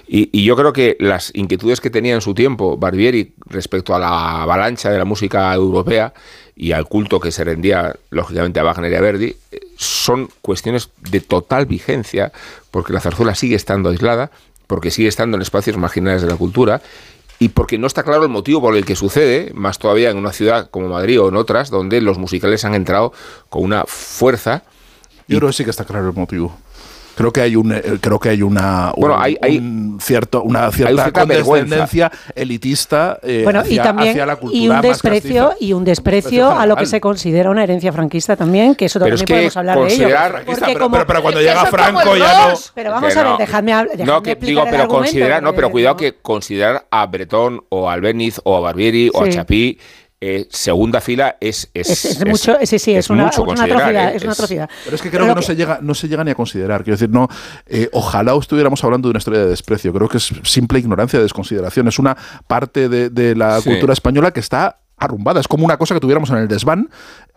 Y, y yo creo que las inquietudes que tenía en su tiempo Barbieri respecto a la avalancha de la música europea y al culto que se rendía, lógicamente, a Wagner y a Verdi, eh, son cuestiones de total vigencia, porque la zarzuela sigue estando aislada, porque sigue estando en espacios marginales de la cultura, y porque no está claro el motivo por el que sucede, más todavía en una ciudad como Madrid o en otras, donde los musicales han entrado con una fuerza. Yo creo que sí que está claro el motivo. Creo que hay un eh, creo que hay una un- Bueno, hay- hay- un cierto una cierta, cierta condescendencia elitista eh, Bueno, hacia, y también hacia la cultura y un desprecio y un desprecio a lo que se considera una herencia franquista también, que eso Pero también es que podemos hablar de ello. Pero- como- pero, pero cuando llega Franco el ya no. Pero vamos Que a ver, dejadme, dejadme No, que digo, pero considerar, no, pero cuidado que considerar a Bretón o a Albeniz o a Barbieri o a. Chapí eh, segunda fila es es, es, es mucho, sí, sí, es, una, mucho es una considerar, atrocidad, ¿eh? es una atrocidad. Pero es que creo que no se llega, no se llega ni a considerar. Quiero decir, no, eh, ojalá estuviéramos hablando de una historia de desprecio. Creo que es simple ignorancia, desconsideración. Es una parte de, de la Sí. cultura española que está arrumbada. Es como una cosa que tuviéramos en el desván,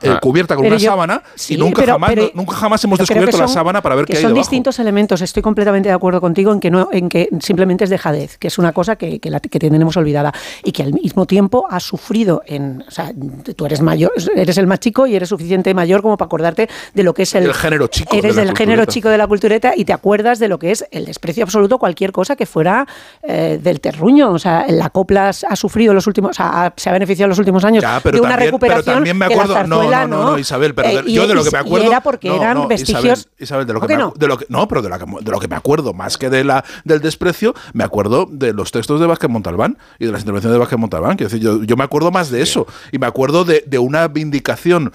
eh, Ah. cubierta con Pero una yo- sábana, sí, y nunca, pero- jamás, pero- no- nunca jamás hemos descubierto la sábana para ver que qué hay son debajo. distintos elementos. Estoy completamente de acuerdo contigo en que no, en que simplemente es dejadez, que es una cosa que, que, la, que tenemos olvidada y que al mismo tiempo has sufrido en, o sea, tú eres mayor, eres el más chico y eres suficiente mayor como para acordarte de lo que es el, El género chico Eres de género chico de la cultureta y te acuerdas de lo que es el desprecio absoluto cualquier cosa que fuera eh, del terruño. O sea, la copla ha sufrido los últimos, o sea, ha- se ha beneficiado en los últimos años Ya, pero de una también- pero recuperación también me que la acuerdo- no, zarzuela no, no, no, Isabel, pero de- y- yo de lo y- que me y acuerdo- era porque no, eran vestigios. Isabel, Isabel, de lo que, ¿Cómo me, no? de lo que no, pero de, la de lo que me acuerdo más que de la del desprecio, me acuerdo de los textos de Vázquez Montalbán y de las intervenciones de Vázquez Montalbán. Quiero decir, yo, yo me acuerdo más de eso y me acuerdo de, de una vindicación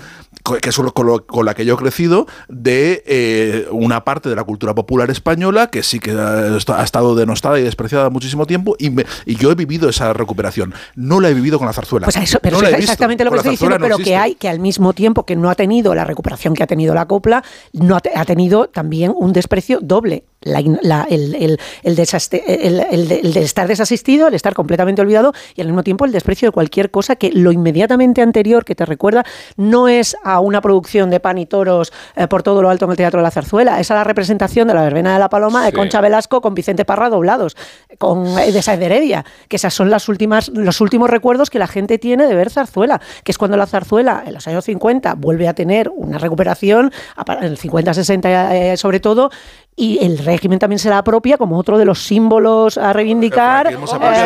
que es con, lo- con la que yo he crecido de eh, una parte de la cultura popular española que sí que ha, est- ha estado denostada y despreciada muchísimo tiempo y, me- y yo he vivido esa recuperación. No la he vivido con la zarzuela. Pues eso, pero No eso es exactamente lo que estoy diciendo, no pero que hay que al mismo tiempo que no ha tenido la recuperación que ha tenido la copla, no ha tenido también un desprecio doble. La in- la- el, el- el desaste- el- el de- el de estar desasistido, el estar completamente olvidado y al mismo tiempo el desprecio de cualquier cosa que lo inmediatamente anterior que te recuerda no es a una producción de pan y toros eh, por todo lo alto en el Teatro de la Zarzuela, es a la representación de la verbena de la Paloma de. Concha Velasco con Vicente Parra doblados, con eh, de de Heredia, que esas son las últimas, los últimos recuerdos que la gente tiene de ver zarzuela, que es cuando la zarzuela en los años 50 vuelve a tener una recuperación, en el 50-60 eh, sobre todo, y el régimen también se la apropia como otro de los símbolos a reivindicar eh,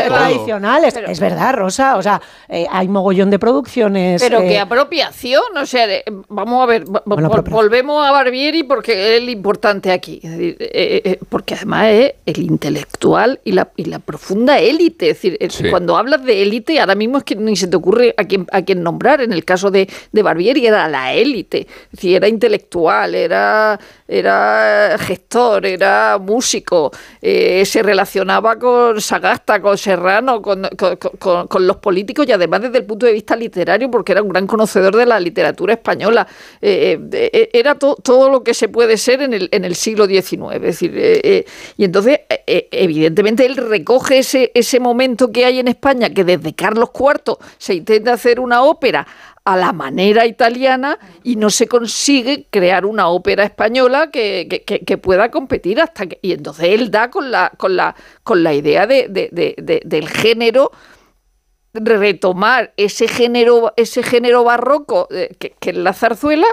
tradicionales. Pero- es verdad, Rosa, o sea, eh, hay mogollón de producciones. Pero eh, qué apropiación, o sea, de- vamos a ver, Bueno, volvemos a Barbieri porque es el importante aquí, es decir, eh, eh, porque además es el intelectual y la, y la profunda élite, es decir, Sí. cuando hablas de élite, ahora mismo es que ni se te ocurre a quién, a quién nombrar, en el caso de, de Barbieri era la élite, es decir, era intelectual, era, era gestor, era músico, eh, se relacionaba con Sagasta, con Serrano, con, con- los políticos y además desde el punto de vista literario, porque era un gran conocedor de la literatura española. Eh, eh, era to- todo lo que se puede ser en el, en el siglo XIX. Es decir, y entonces, evidentemente, él recoge ese, ese momento que hay en España, que desde Carlos IV se intenta hacer una ópera a la manera italiana y no se consigue crear una ópera española que, que- pueda competir hasta que y entonces él da con la con la con la idea de, de- de- de- del género retomar ese género ese género barroco eh, que, es la zarzuela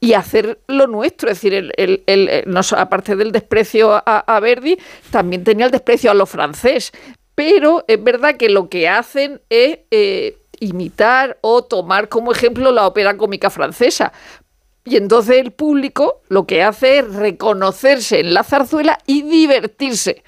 y hacer lo nuestro, es decir, el, el- el- no aparte del desprecio a, a Verdi, también tenía el desprecio a lo francés. Pero es verdad que lo que hacen es eh, imitar o tomar como ejemplo la ópera cómica francesa. Y entonces el público lo que hace es reconocerse en la zarzuela y divertirse.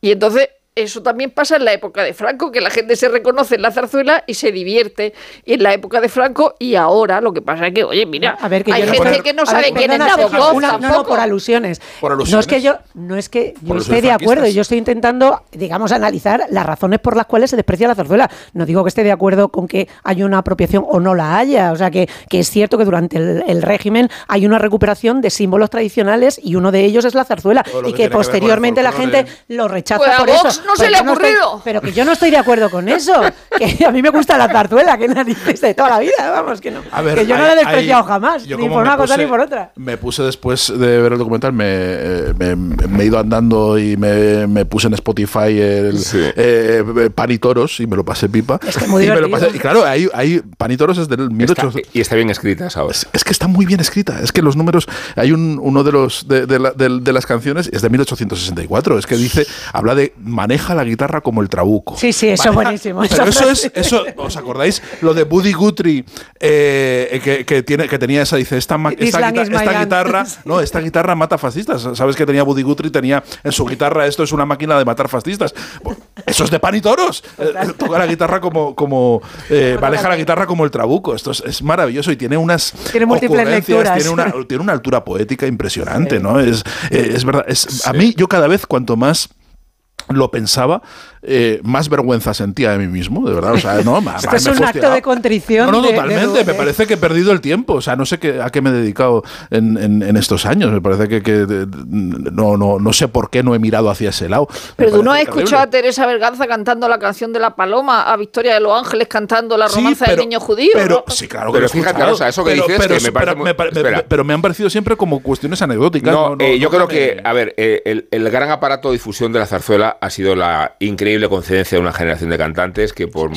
Y entonces eso también pasa en la época de Franco, que la gente se reconoce en la zarzuela y se divierte en la época de Franco y ahora lo que pasa es que, oye, mira, A ver, que hay gente Poner- que no sabe ver, quién es Nabokov una- No, por alusiones. Por No es que yo, no es que yo esté de acuerdo, yo estoy intentando, digamos, analizar las razones por las cuales se desprecia la zarzuela. No digo que esté de acuerdo con que haya una apropiación o no la haya. O sea, que, que es cierto que durante el, el régimen hay una recuperación de símbolos tradicionales y uno de ellos es la zarzuela. Y que que posteriormente la gente lo rechaza Pues por eso. No se le ha estoy- ocurrido. pero que yo no estoy de acuerdo con eso. *laughs* Que a mí me gusta la zarzuela, que narices de toda la vida, vamos, que no. A ver, que yo no la he despreciado hay- jamás, ni por una cosa puse- ni por otra. Me puse después de ver el documental, me, eh, me- me he ido andando y me, me puse en Spotify el Sí. eh, Pan y Toros y me lo pasé pipa. Es que es muy y, me lo divertido. pasé- y claro, hay, hay Pan y Toros es del Está- 1800. y está bien escrita esa. Es, es que está muy bien escrita. Es que los números. Hay un, uno de los de, de la- de- de las canciones, es de 1864. Es que dice, habla de maneja la guitarra como el trabuco. Sí, sí, eso es *laughs* buenísimo. Pero eso es, eso, ¿os acordáis? Lo de Buddy Guthrie, eh, que, que tiene, que tenía esa, dice, esta, guita- guitarra, *laughs* no, esta guitarra mata fascistas. ¿Sabes que tenía Buddy Guthrie? Tenía en su guitarra, esto es una máquina de matar fascistas. Eso es de pan y toros. Eh, *laughs* toca la guitarra como, como eh, maneja la guitarra como el trabuco. Esto es, es maravilloso y tiene unas Tiene múltiples lecturas. Tiene una, tiene una altura poética impresionante, ¿no? Es, eh, es verdad. Es, A mí, yo cada vez cuanto más lo pensaba, eh, más vergüenza sentía de mí mismo, de verdad. O sea, no, *laughs* me- Esto me es un acto de contrición No, no, de- de totalmente. Me parece que he perdido el tiempo. O sea, no sé qué, a qué me he dedicado en, en- en estos años. Me parece que, no, no, no sé por qué no he mirado hacia ese lado. Me Pero tú no has escuchado a. Teresa Berganza cantando la canción de la paloma, a Victoria de los Ángeles cantando la Sí, romanza pero- del niño judío. Pero, ¿no? sí, claro que Pero lo fíjate, escuchado. Rosa, eso que pero, dices, pero, que me parece me pero me han parecido siempre como cuestiones anecdóticas. No, no- no- eh, yo no creo que, a ver, eh, el, el gran aparato de difusión de la zarzuela ha sido la increíble concedencia de una generación de cantantes que por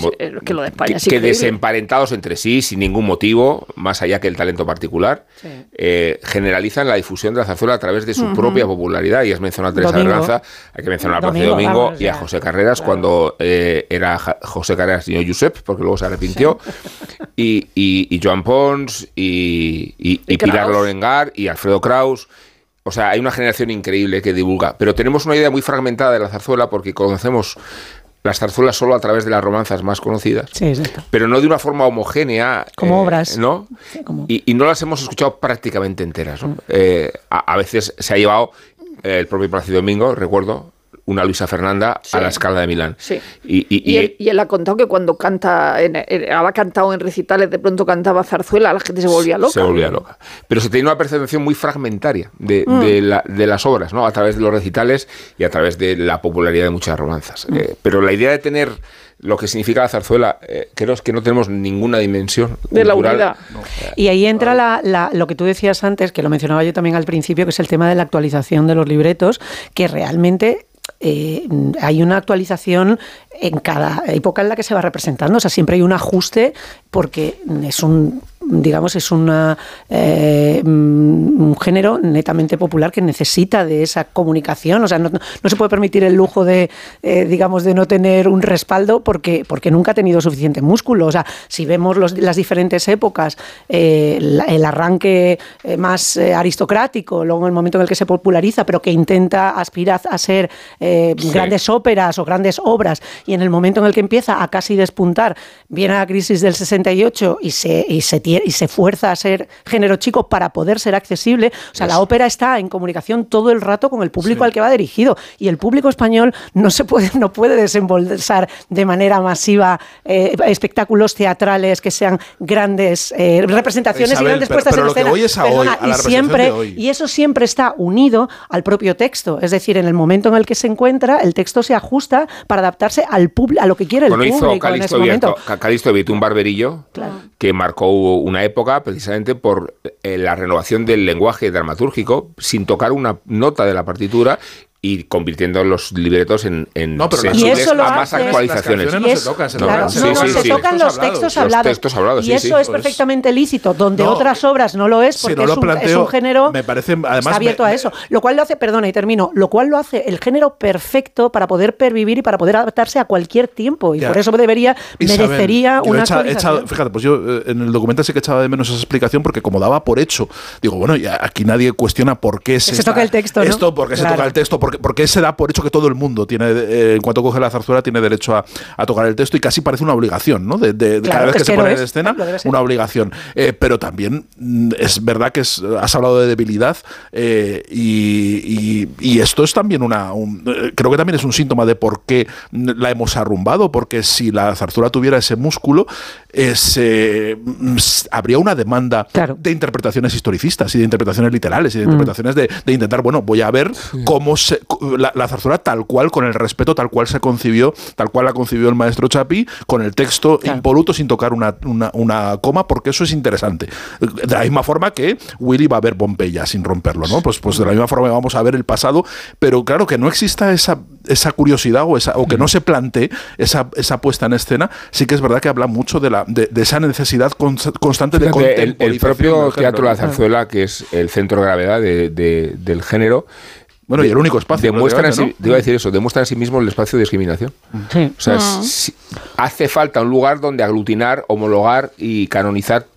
que lo de España que, es que increíble. desemparentados entre sí sin ningún motivo, más allá que el talento particular, eh, generalizan la difusión de la zarzuela a través de su propia popularidad. Y has mencionado a Teresa. Berganza, hay que mencionar a Domingo, Domingo vamos, y a. José Carreras cuando eh, era José Carreras y no Josep, porque luego se arrepintió, y, y, y Joan Pons y, y- y Y Pilar Kraus. Lorengar y Alfredo Kraus. O sea, hay una generación increíble que divulga. Pero tenemos una idea muy fragmentada de la zarzuela porque conocemos las zarzuelas solo a través de las romanzas más conocidas. Sí, exacto. Pero no de una forma homogénea. Como eh, obras. ¿No? Sí, como- Y, y no las hemos escuchado prácticamente enteras. ¿no? Eh, a, a veces se ha llevado eh, el propio Plácido Domingo, recuerdo, una Luisa Fernanda Sí. a la escala de Milán. Sí. Y, y- Y, y- él, y él ha contado que cuando canta, en, en- había cantado en recitales, de pronto cantaba zarzuela, la gente se volvía loca. Se volvía loca. Pero se tenía una percepción muy fragmentaria de, Mm. de la- de las obras, ¿no? A través de los recitales y a través de la popularidad de muchas romanzas. Mm. Eh, pero la idea de tener lo que significa la zarzuela, eh, creo es que no tenemos ninguna dimensión De la cultural. unidad. Y ahí entra la- la- lo que tú decías antes, que lo mencionaba yo también al principio, que es el tema de la actualización de los libretos, que realmente eh, hay una actualización en cada época en la que se va representando. O sea, siempre hay un ajuste porque es un digamos, es una, eh, mm, un género netamente popular que necesita de esa comunicación. O sea, no, no se puede permitir el lujo de, eh, digamos, de no tener un respaldo porque, porque nunca ha tenido suficiente músculo. O sea, si vemos los- las diferentes épocas, eh, la- el arranque más aristocrático, luego en el momento en el que se populariza, pero que intenta aspirar a ser Sí. grandes óperas o grandes obras, y en el momento en el que empieza a casi despuntar, viene la crisis del 68 y se, y se, tie- y se fuerza a ser género chico para poder ser accesible. O sea, la ópera está en comunicación todo el rato con el público al que va dirigido, y el público español no se puede, no puede desembolsar de manera masiva eh, espectáculos teatrales que sean grandes eh, representaciones Isabel, y grandes pero- puestas pero en lo que escena. voy es a hoy, Perdona, a la y siempre de hoy. y eso siempre está unido al propio texto. Es decir, en el momento en el que se encuentra, el texto se ajusta para adaptarse al público, a lo que quiere el Bueno, hizo público en ese momento. Ca- Calixto Vieto un barberillo que marcó una época precisamente por eh, la renovación del lenguaje dramatúrgico sin tocar una nota de la partitura y convirtiendo los libretos en, en No, pero las- sensibles Y eso lo a más hace- actualizaciones. Las no es- se tocan, se claro, tocan, no, sí, no, sí, se sí. tocan los textos Los hablados. textos hablados, y sí, eso sí. es Pues- perfectamente lícito, donde No, otras obras no lo es, si porque no es, lo un, planteo, es un género. me parece, además, está abierto me- a eso. Lo cual lo hace, perdona y termino, lo cual lo hace el género perfecto para poder pervivir y para poder adaptarse a cualquier tiempo. Y Ya. por eso debería, Isabel, merecería he una he actualización. echado- fíjate, pues yo eh, en el documental sí que echaba de menos esa explicación porque como daba por hecho, digo, bueno, ya aquí nadie cuestiona por qué se, toca el texto. Esto, por qué se toca el texto, por qué, por qué se da por hecho que todo el mundo tiene, eh, en cuanto coge la zarzuela, tiene derecho a, a tocar el texto y casi parece una obligación, ¿no? De, de- de Claro, cada vez que se pone en es, escena, una obligación. Eh, pero también mm, es verdad que es- has hablado de debilidad eh, y, y- y esto es también una. un- eh, creo que también es un síntoma de por qué la hemos arrumbado, porque si la zarzuela tuviera ese músculo, eh, se- mm, habría una demanda Claro. de interpretaciones historicistas y de interpretaciones literales Mm. y de interpretaciones de, de intentar, bueno, voy a ver cómo se, la, la zarzuela tal cual, con el respeto tal cual se concibió, tal cual la concibió el maestro Chapi, con el texto Claro. impoluto sin tocar una, una- una coma, porque eso es interesante. De la misma forma que Willy va a ver Pompeya sin romperlo, ¿no? Pues, pues de la misma forma vamos a ver el pasado, pero claro que no exista esa, esa curiosidad o, esa, o que no se plantee esa, esa puesta en escena, sí que es verdad que habla mucho de, la, de, de esa necesidad cons- constante de Fíjate, el, propio Teatro de la. Zarzuela, que es el centro de gravedad de- de- del género, Bueno, y el único espacio. demuestra en sí, prácticamente, te iba a decir eso, demuestra en sí mismo el espacio de discriminación. Sí. O sea, si- hace falta un lugar donde aglutinar, homologar y canonizar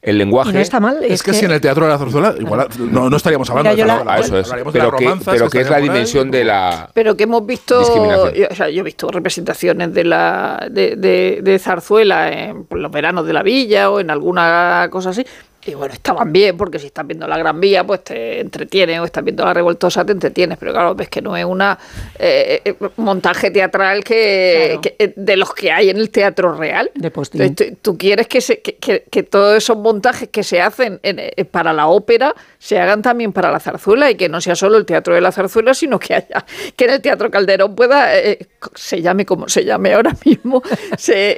el lenguaje. Y no está mal. ¿no? Es, que, si en el Teatro de la Zarzuela igual no, no estaríamos hablando Mira, de la- Zarzuela, Ah, eso es. de Pero que, pero que es la dimensión de la. Pero que hemos visto, Discriminación. yo, o sea, yo he visto representaciones de la de, de- de zarzuela en los veranos de la villa o en alguna cosa así. Y bueno, estaban bien, porque si estás viendo la Gran Vía, pues te entretiene, o estás viendo la Revoltosa, te entretienes. Pero claro, ves que no es una eh, eh, montaje teatral que, Claro. que- eh, de los que hay en el teatro real. De. Entonces, tú, tú quieres que, se, que, que- todos esos montajes que se hacen en- para la ópera se hagan también para la zarzuela y que no sea solo el teatro de la zarzuela, sino que haya que en el Teatro Calderón pueda, eh, se llame como se llame ahora mismo, *laughs* se,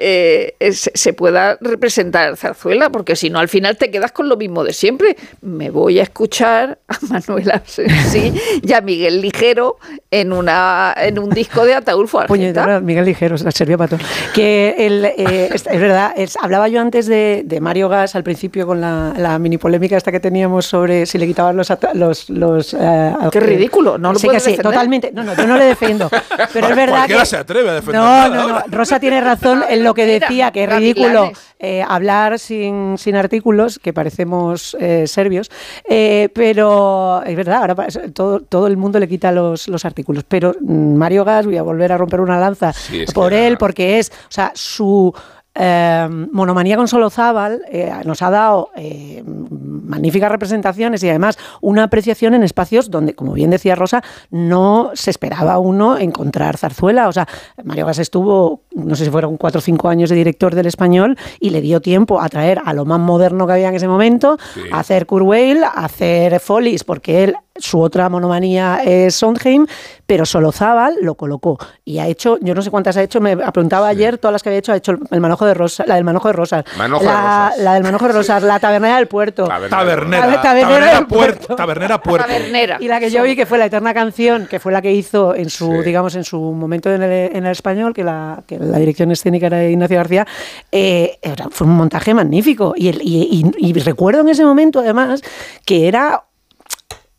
eh, se, se pueda representar zarzuela, porque si no al final te quedas con lo mismo de siempre. Me voy a escuchar a *laughs* Manuela Sensi y a Miguel Ligero en una en un disco de Ataulfo Argenta. Puñetera, Miguel Ligero, la sirvió para todo. Que el, eh, es, es verdad, es- hablaba yo antes de, de Mario Gas al principio con la, la mini polémica esta que teníamos sobre si le quitaban los... ata- los, los eh, Qué eh, ridículo, no lo sí, puedes que sí, totalmente. No, no, yo no le defiendo. *laughs* Pero es verdad que... se atreve a defender No, no, no. Rosa tiene razón en lo que decía, que es ridículo eh, hablar sin, sin artículos, que parecemos eh, serbios, eh, pero es verdad, ahora todo, todo el mundo le quita los, los artículos. Pero mm, Mario Gas, voy a volver a romper una lanza Sí, por él, porque es, o sea, su eh, monomanía con Solozábal eh, nos ha dado eh, magníficas representaciones y además una apreciación en espacios donde, como bien decía Rosa, no se esperaba uno encontrar zarzuela. O sea, Mario Gas estuvo, no sé si fueron cuatro o cinco años de director del español y le dio tiempo a traer a lo más moderno que había en ese momento, Sí. a hacer Kurzweil, a hacer Follies, porque él su otra monomanía es Sondheim, pero Solozábal lo colocó y ha hecho, yo no sé cuántas ha hecho, me preguntaba ayer todas las que había hecho, ha hecho el manojo de rosas, la del manojo de rosas, Manojo de la, rosas. la del manojo de rosas, la tabernera del puerto. Tabernera. Tabernera, La tabernera tabernera, del puerto, puerto. tabernera puerto. Tabernera. Y la que yo vi que fue la eterna canción, que fue la que hizo en su, Sí. digamos, en su momento en el, en el español, que la, que la dirección escénica era de Ignacio García, eh, era- fue un montaje magnífico. Y, el- y- y- y recuerdo en ese momento, además, que era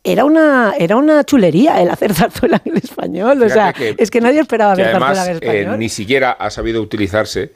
era una, era una chulería el hacer zarzuela en el español. o sea, que- es que nadie esperaba ver además zarzuela en eh, español. ni siquiera ha sabido utilizarse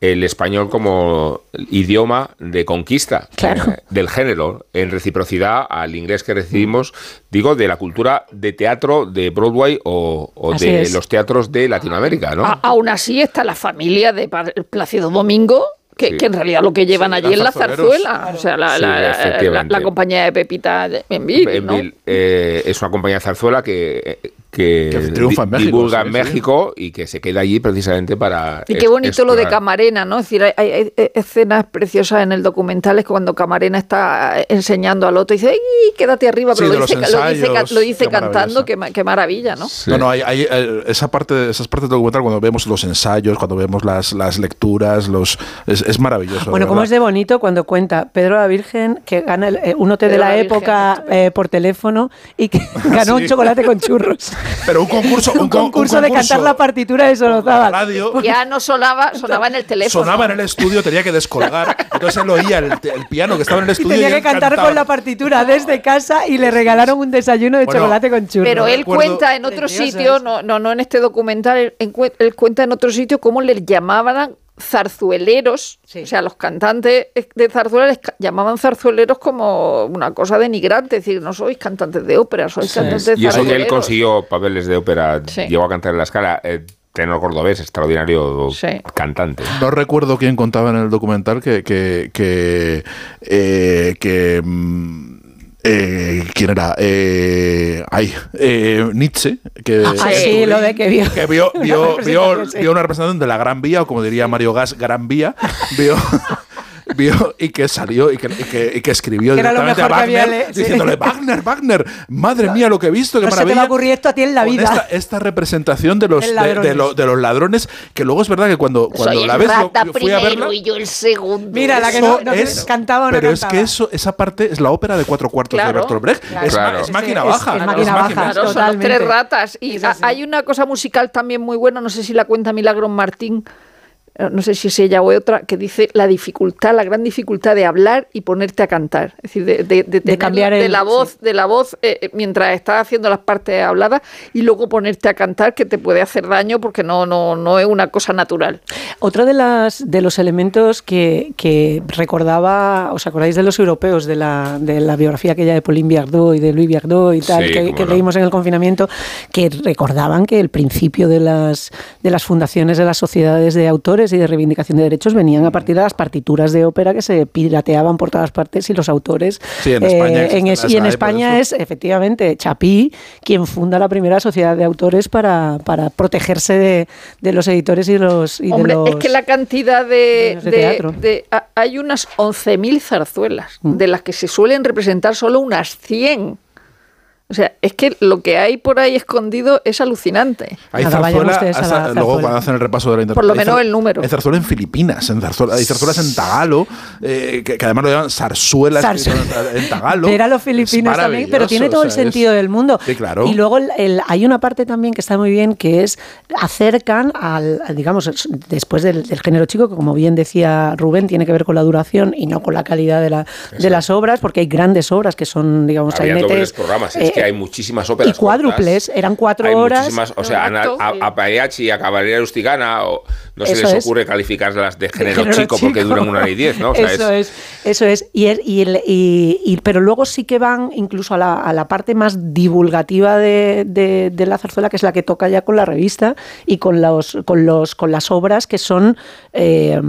el español como idioma de conquista Claro. eh, del género, en reciprocidad al inglés que recibimos, digo, de la cultura de teatro de Broadway o, de es. los teatros de Latinoamérica, ¿no? A- aún así está la familia de Plácido Domingo, que, Sí. que en realidad lo que llevan Sí, allí es la zarzuela. O sea, la, Sí, la- la- efectivamente. la compañía de Pepita de- en Bill, ¿no? Eh, es una compañía de zarzuela que, que, Que triunfa en México, divulga sí, en sí. México y que se queda allí precisamente para... Y qué bonito lo de. Camarena, ¿no? Es decir, hay, hay- hay escenas preciosas en el documental, es cuando Camarena está enseñando al otro y dice, ¡ay, quédate arriba! Pero lo, dice, lo ensayos, lo dice qué cantando, qué, ma- qué maravilla, ¿no? Sí. No, no, hay, hay, eh, esa parte, esas partes del documental cuando vemos los ensayos, cuando vemos las, las lecturas, los es, es maravilloso. Bueno, como es de bonito cuando cuenta Pedro la Virgen que gana el, eh, un hotel de la época eh, por teléfono y que *laughs* ganó un chocolate con churros. Pero un concurso, *laughs* un, co- concurso de cantar la partitura de Solozábal. radio. *laughs* Ya no sonaba, sonaba en el teléfono. Sonaba en el estudio, tenía que descolgar. Entonces él oía el, el piano que estaba en el Y estudio. tenía y que él cantar cantaba. con la partitura desde casa y le regalaron un desayuno de Bueno, chocolate con churros. Pero él recuerdo- cuenta en otro sitio, no, no, no en este documental, él, él cuenta en otro sitio cómo le llamaban zarzueleros, Sí. o sea, los cantantes de zarzuela les ca- llamaban zarzueleros como una cosa denigrante, es decir, no sois cantantes de ópera, sois cantantes Y eso que él zarzueleros. consiguió papeles de ópera, Sí. llegó a cantar en la escala, eh, tenor cordobés, extraordinario Sí. cantante. No recuerdo quién contaba en el documental que. que, que, eh, que, mm, eh, ¿Quién era? Eh, ay, eh, Nietzsche. Que, Ah, sí, lo de que vio. que vio, vio, *laughs* Una vio, vio una representación de la Gran Vía, o como diría Mario Gas, Gran Vía. Vio. *laughs* Vio y que salió y que, y que, y que escribió Que era lo directamente a había Wagner sí. diciéndole Wagner, Wagner, madre mía lo que he visto, qué No se te va maravilla. a ocurrir esto a ti en la vida. Esta, esta representación de los, De de, ladrones. de lo- de los ladrones, que luego es verdad que cuando, cuando Soy la ves, lo- rata yo fui a verla. primero y yo el segundo. Mira, la que Eso no, no es- cantaba o no pero es cantaba. que eso, esa parte es la ópera de cuatro cuartos de Claro, Bertolt Brecht. claro. Es, Claro. es máquina Es- es- baja. es máquina baja. Claro, son tres ratas. Y Es hay una cosa musical también muy buena, no sé si la cuenta Milagros Martín, no sé si es ella o otra, que dice la dificultad, la gran dificultad de hablar y ponerte a cantar. Es decir, de, de, de tener cambiar el- la voz, de la voz eh, eh, mientras estás haciendo las partes habladas y luego ponerte a cantar que te puede hacer daño porque no, no, no es una cosa natural. Otro de, las, de los elementos que, que recordaba, ¿os acordáis de los europeos, de la, de la biografía aquella de Pauline Viardot y de Louis Viardot y tal, Sí, que, que no. leímos en el confinamiento, que recordaban que el principio de las, de las fundaciones de las sociedades de autores y de reivindicación de derechos venían a partir de las partituras de ópera que se pirateaban por todas partes y los autores... Sí, en España existen en es- y en España es efectivamente Chapí quien funda la primera sociedad de autores para, para protegerse de, de los editores y, los, y Hombre, de los... es que la cantidad de... de de- teatro. de- a- hay unas 11.000 zarzuelas, Mm. de las que se suelen representar solo unas 100. O sea, es que lo que hay por ahí escondido es alucinante. Hay Nada, vayan zarzuela, ustedes a la hasta- luego zarzuela. cuando hacen el repaso de la internet. Por lo hay menos zar- el número. Hay zarzuela en Filipinas, en zarzuela- hay zarzuelas en Tagalo, eh, que, que además lo llaman zarzuelas Zarzu- en Tagalo. *laughs* Ver a los filipinos también, pero tiene todo o el es- sentido del mundo. Sí, claro. Y luego el- el- hay una parte también que está muy bien, que es acercan al, al, digamos, es- después del, del género chico, que como bien decía Rubén, tiene que ver con la duración y no con la calidad de, la, de las obras, porque hay grandes obras que son, digamos, Había dobles programas, es eh, que hay muchísimas óperas. Y cuádruples, cortas. eran cuatro Hay horas. muchísimas, o sea, a, a, a Pagliacci y a Caballería Rusticana, o no se Eso les es. ocurre calificarlas de género, género chico, porque duran una hora y diez, ¿no? O sea, eso es, eso es. Y, es- y el- y- y- pero luego sí que van incluso a la, a la parte más divulgativa de, de- de la zarzuela, que es la que toca ya con la revista y con los, con los, con las obras que son eh,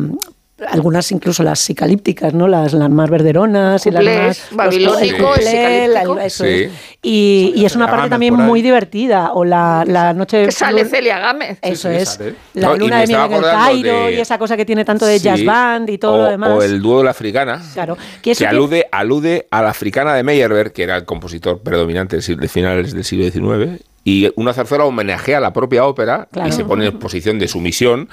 algunas incluso las psicalípticas, ¿no? Las, las más verderonas y las más los- babilónico, psicalíptico. eso Sí. es. Y, y es una parte también muy divertida. O la, la noche de Que sale Celia Gámez. Eso sí, es. sale. La No, luna de miel en el Cairo de- y esa cosa que tiene tanto de jazz Sí, band y todo o, lo demás. O el dúo de la africana. Claro. Que Que, eso alude, alude a la africana de Meyerbeer, que era el compositor predominante del siglo- de finales del siglo XIX, y una zarzuela homenajea a la propia ópera Claro. y se pone en *laughs* posición de sumisión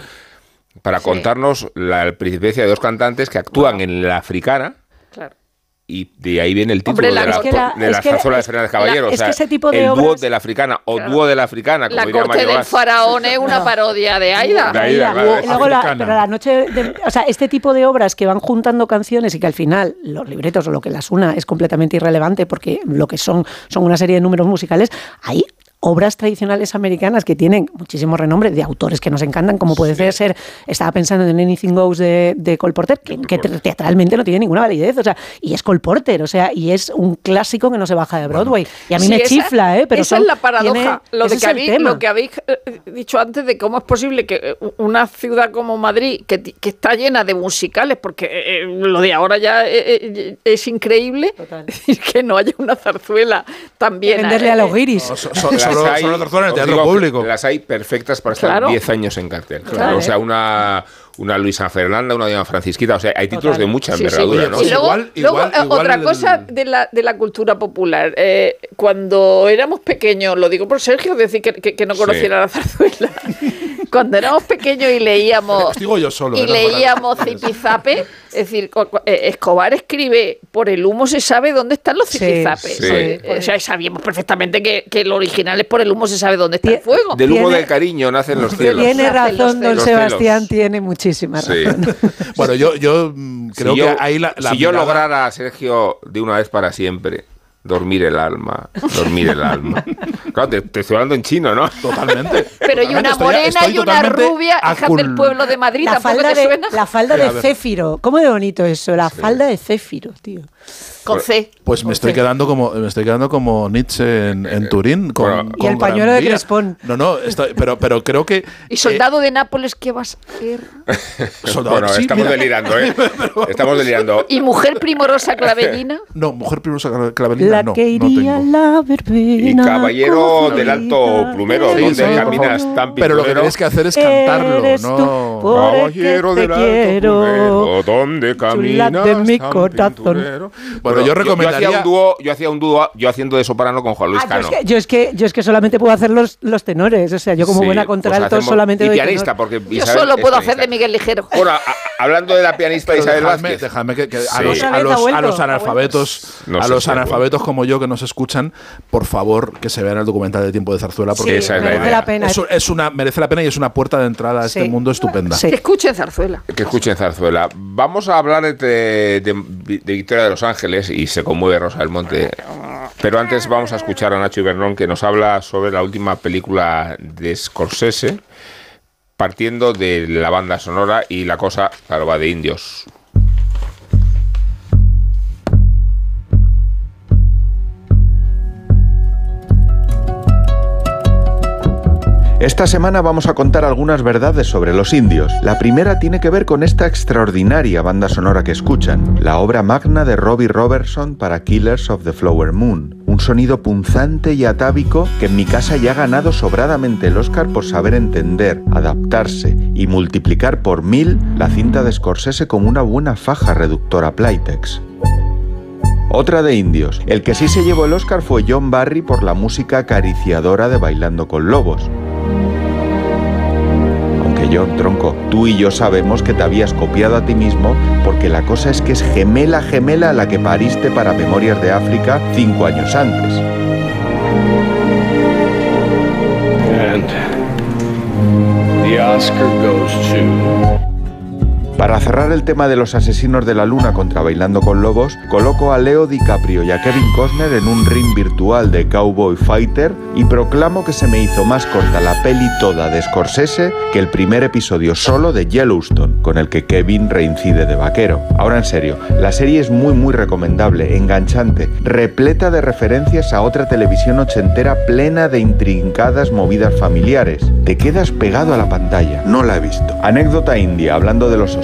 para Sí. contarnos la peripecia de dos cantantes que actúan en la africana Claro. y de ahí viene el título Hombre, la- de la, es que la- de es la zarzuela de es- Fernández Caballero. la- o es sea, que ese tipo de el dúo obras- de la africana o Claro. dúo de la africana, como La diría corte Mario del faraón es una parodia de Aida. De Aida, claro, luego pero la noche, de- o sea, este tipo de obras que van juntando canciones y que al final los libretos o lo que las una es completamente irrelevante porque lo que son son una serie de números musicales, hay obras tradicionales americanas que tienen muchísimo renombre de autores que nos encantan, como puede ser, estaba pensando en Anything Goes de, de Cole Porter, que, que teatralmente no tiene ninguna validez, o sea, y es Cole Porter, o sea, y es un clásico que no se baja de Broadway. Y a mí Sí, me esa- chifla, ¿eh? Pero esa son- es la paradoja. tiene- lo, de que habéis, lo que habéis eh, dicho antes de cómo es posible que eh, una ciudad como Madrid, que, que está llena de musicales, porque eh, eh, lo de ahora ya eh, es increíble, Total. *laughs* que no haya una zarzuela también. Venderle a los guiris. So- so- Las *laughs* solo, hay- solo zarzuela en el os teatro digo que público. Las hay perfectas para estar Claro. 10 años en cartel. Claro. O sea, una, una Luisa Fernanda, una Diana Francisquita. O sea, hay títulos Total. de mucha Sí, sí. envergadura, ¿no? y luego, igual- luego, igual- eh, igual otra el- cosa de la, de la cultura popular. eh, cuando éramos pequeños, lo digo por Sergio, decir que, que- que no Sí. conociera la zarzuela. *laughs* cuando éramos pequeños y leíamos Os digo yo solo, y leíamos zipizape, es decir, eh, Escobar escribe por el humo se sabe dónde están los zipizapes. sí. Eh, O sea, sabíamos perfectamente que, que lo original es por el humo se sabe dónde está el fuego. Del humo del cariño nacen los cielos. Tiene razón, don Sebastián, tiene muchísima Sí. razón. *laughs* Bueno, yo, yo mm, creo si yo, que ahí la, la si yo lograra, Sergio, de una vez para siempre, dormir el alma, dormir el alma. *laughs* Claro, te, te estoy hablando en chino, ¿no? Totalmente. *laughs* Pero y una morena estoy y una rubia, hijas acul- del pueblo de Madrid, La ¿tampoco falda, te de, suena? la falda de. Céfiro. ¿Cómo de bonito eso? La falda de Céfiro, tío. Con C. Pues me estoy quedando como me estoy quedando como Nietzsche en, en Turín con, Bueno. Y el con pañuelo de. Crespón. No, no, pero pero creo que ¿Y soldado de Nápoles qué vas a hacer? eh, *laughs* soldado- Bueno, sí, estamos mira. delirando, ¿eh? *laughs* Estamos delirando. ¿Y mujer primorosa clavellina? *laughs* No, mujer primorosa clavelina La no, que no iría a tengo. la verbena. Y caballero del alto plumero, Sí, donde sí, caminas tan Pero lo que tienes que hacer es cantarlo, no. Caballero del alto plumero, donde caminas de mi tan corazón. pinturero. Yo recomendaría- Yo, hacía un dúo, yo hacía un dúo, yo haciendo de soprano con Juan Luis Ah, yo, Cano. es que, yo, es que, yo es que solamente puedo hacer los, los tenores. O sea, yo como Sí, buena pues contralto solamente Y doy pianista, porque Yo solo puedo hacer de Miguel Ligero. Bueno, a- a- hablando de la pianista Pero Isabel dejadme, Vázquez. dejadme que, que a, Sí. los, a, los, ha vuelto, a los analfabetos, No a los analfabetos como yo que nos escuchan, por favor que se vean el documental de Tiempo de Zarzuela porque Sí, esa es la merece idea. la pena. es, es una merece la pena y es una puerta de entrada a este Sí. mundo estupenda. Sí. Que escuchen zarzuela. Que escuchen Zarzuela. Vamos a hablar de, de- de Victoria de los Ángeles y se conmueve Rosa del Monte. Pero antes vamos a escuchar a Nacho Ibernón que nos habla sobre la última película de Scorsese, partiendo de la banda sonora y la cosa, claro, va de indios. Esta semana vamos a contar algunas verdades sobre los indios. La primera tiene que ver con esta extraordinaria banda sonora que escuchan, la obra magna de Robbie Robertson para Killers of the Flower Moon. Un sonido punzante y atávico que en mi casa ya ha ganado sobradamente el Oscar por saber entender, adaptarse y multiplicar por mil la cinta de Scorsese como una buena faja reductora Playtex. Otra de indios. El que sí se llevó el Oscar fue John Barry por la música acariciadora de Bailando con Lobos. John, tronco, tú y yo sabemos que te habías copiado a ti mismo porque la cosa es que es gemela gemela la que pariste para Memorias de África cinco años antes. Oscar. Para cerrar el tema de los asesinos de la luna contra Bailando con Lobos, coloco a Leo DiCaprio y a Kevin Costner en un ring virtual de Cowboy Fighter y proclamo que se me hizo más corta la peli toda de Scorsese que el primer episodio solo de Yellowstone, con el que Kevin reincide de vaquero. Ahora en serio, la serie es muy muy recomendable, enganchante, repleta de referencias a otra televisión ochentera plena de intrincadas movidas familiares. Te quedas pegado a la pantalla. No la he visto. Anécdota india, hablando de los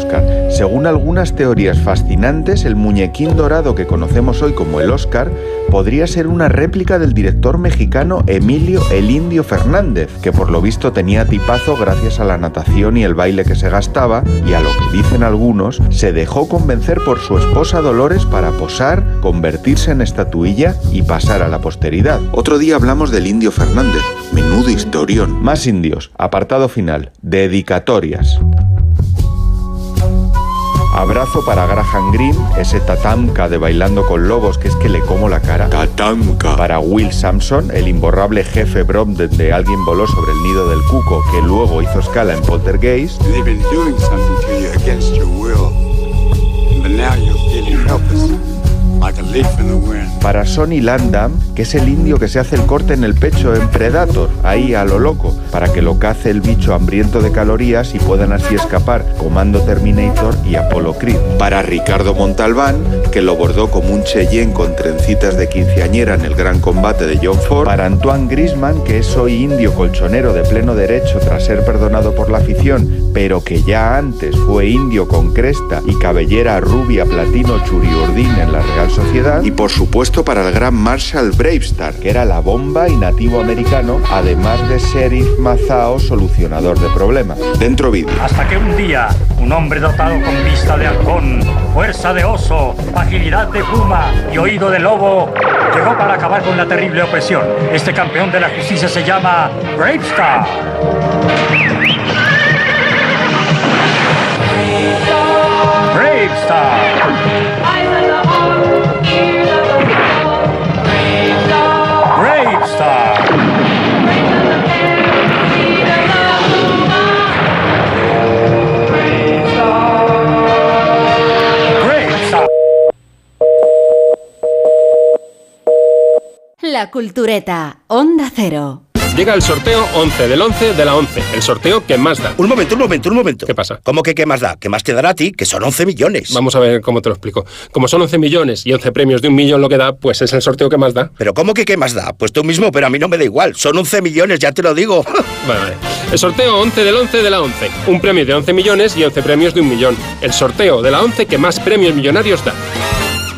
Según algunas teorías fascinantes, el muñequín dorado que conocemos hoy como el Oscar podría ser una réplica del director mexicano Emilio el Indio Fernández, que por lo visto tenía tipazo gracias a la natación y el baile que se gastaba, y a lo que dicen algunos, se dejó convencer por su esposa Dolores para posar, convertirse en estatuilla y pasar a la posteridad. Otro día hablamos del Indio Fernández. Menudo historión. Más indios. Apartado final. Dedicatorias. Abrazo para Graham Greene, ese tatamka de Bailando con Lobos, que es que le como la cara. Tatamka. Para Will Sampson, el imborrable jefe Bromden de Alguien voló sobre el nido del cuco, que luego hizo escala en Poltergeist. They've been doing something to you against your will. But now you're feeling helpless, Para Sonny Landam, que es el indio que se hace el corte en el pecho en Predator, ahí a lo loco, para que lo cace el bicho hambriento de calorías y puedan así escapar Comando Terminator y Apollo Creed. Para Ricardo Montalbán, que lo bordó como un Cheyenne con trencitas de quinceañera en el gran combate de John Ford. Para Antoine Grisman, que es hoy indio colchonero de pleno derecho tras ser perdonado por la afición, pero que ya antes fue indio con cresta y cabellera rubia platino churiurdín en la Real Sociedad. Y por supuesto para el gran Marshall Bravestar, que era la bomba y nativo americano, además de sheriff mazao solucionador de problemas. Dentro vídeo. Hasta que un día, un hombre dotado con vista de halcón, fuerza de oso, agilidad de puma y oído de lobo, llegó para acabar con la terrible opresión. Este campeón de la justicia se llama Bravestar. Bravestar. La Cultureta, Onda Cero. Llega el sorteo 11 del 11 de la 11, el sorteo que más da. Un momento, un momento, un momento. ¿Qué pasa? ¿Cómo que qué más da? ¿Qué más te dará a ti? Que son 11 millones. Vamos a ver cómo te lo explico. Como son 11 millones y 11 premios de un millón lo que da, pues es el sorteo que más da. ¿Pero cómo que qué más da? Pues tú mismo, pero a mí no me da igual. Son 11 millones, ya te lo digo. *laughs* Vale, vale. El sorteo 11 del 11 de la 11. Un premio de 11 millones y 11 premios de un millón. El sorteo de la 11 que más premios millonarios da.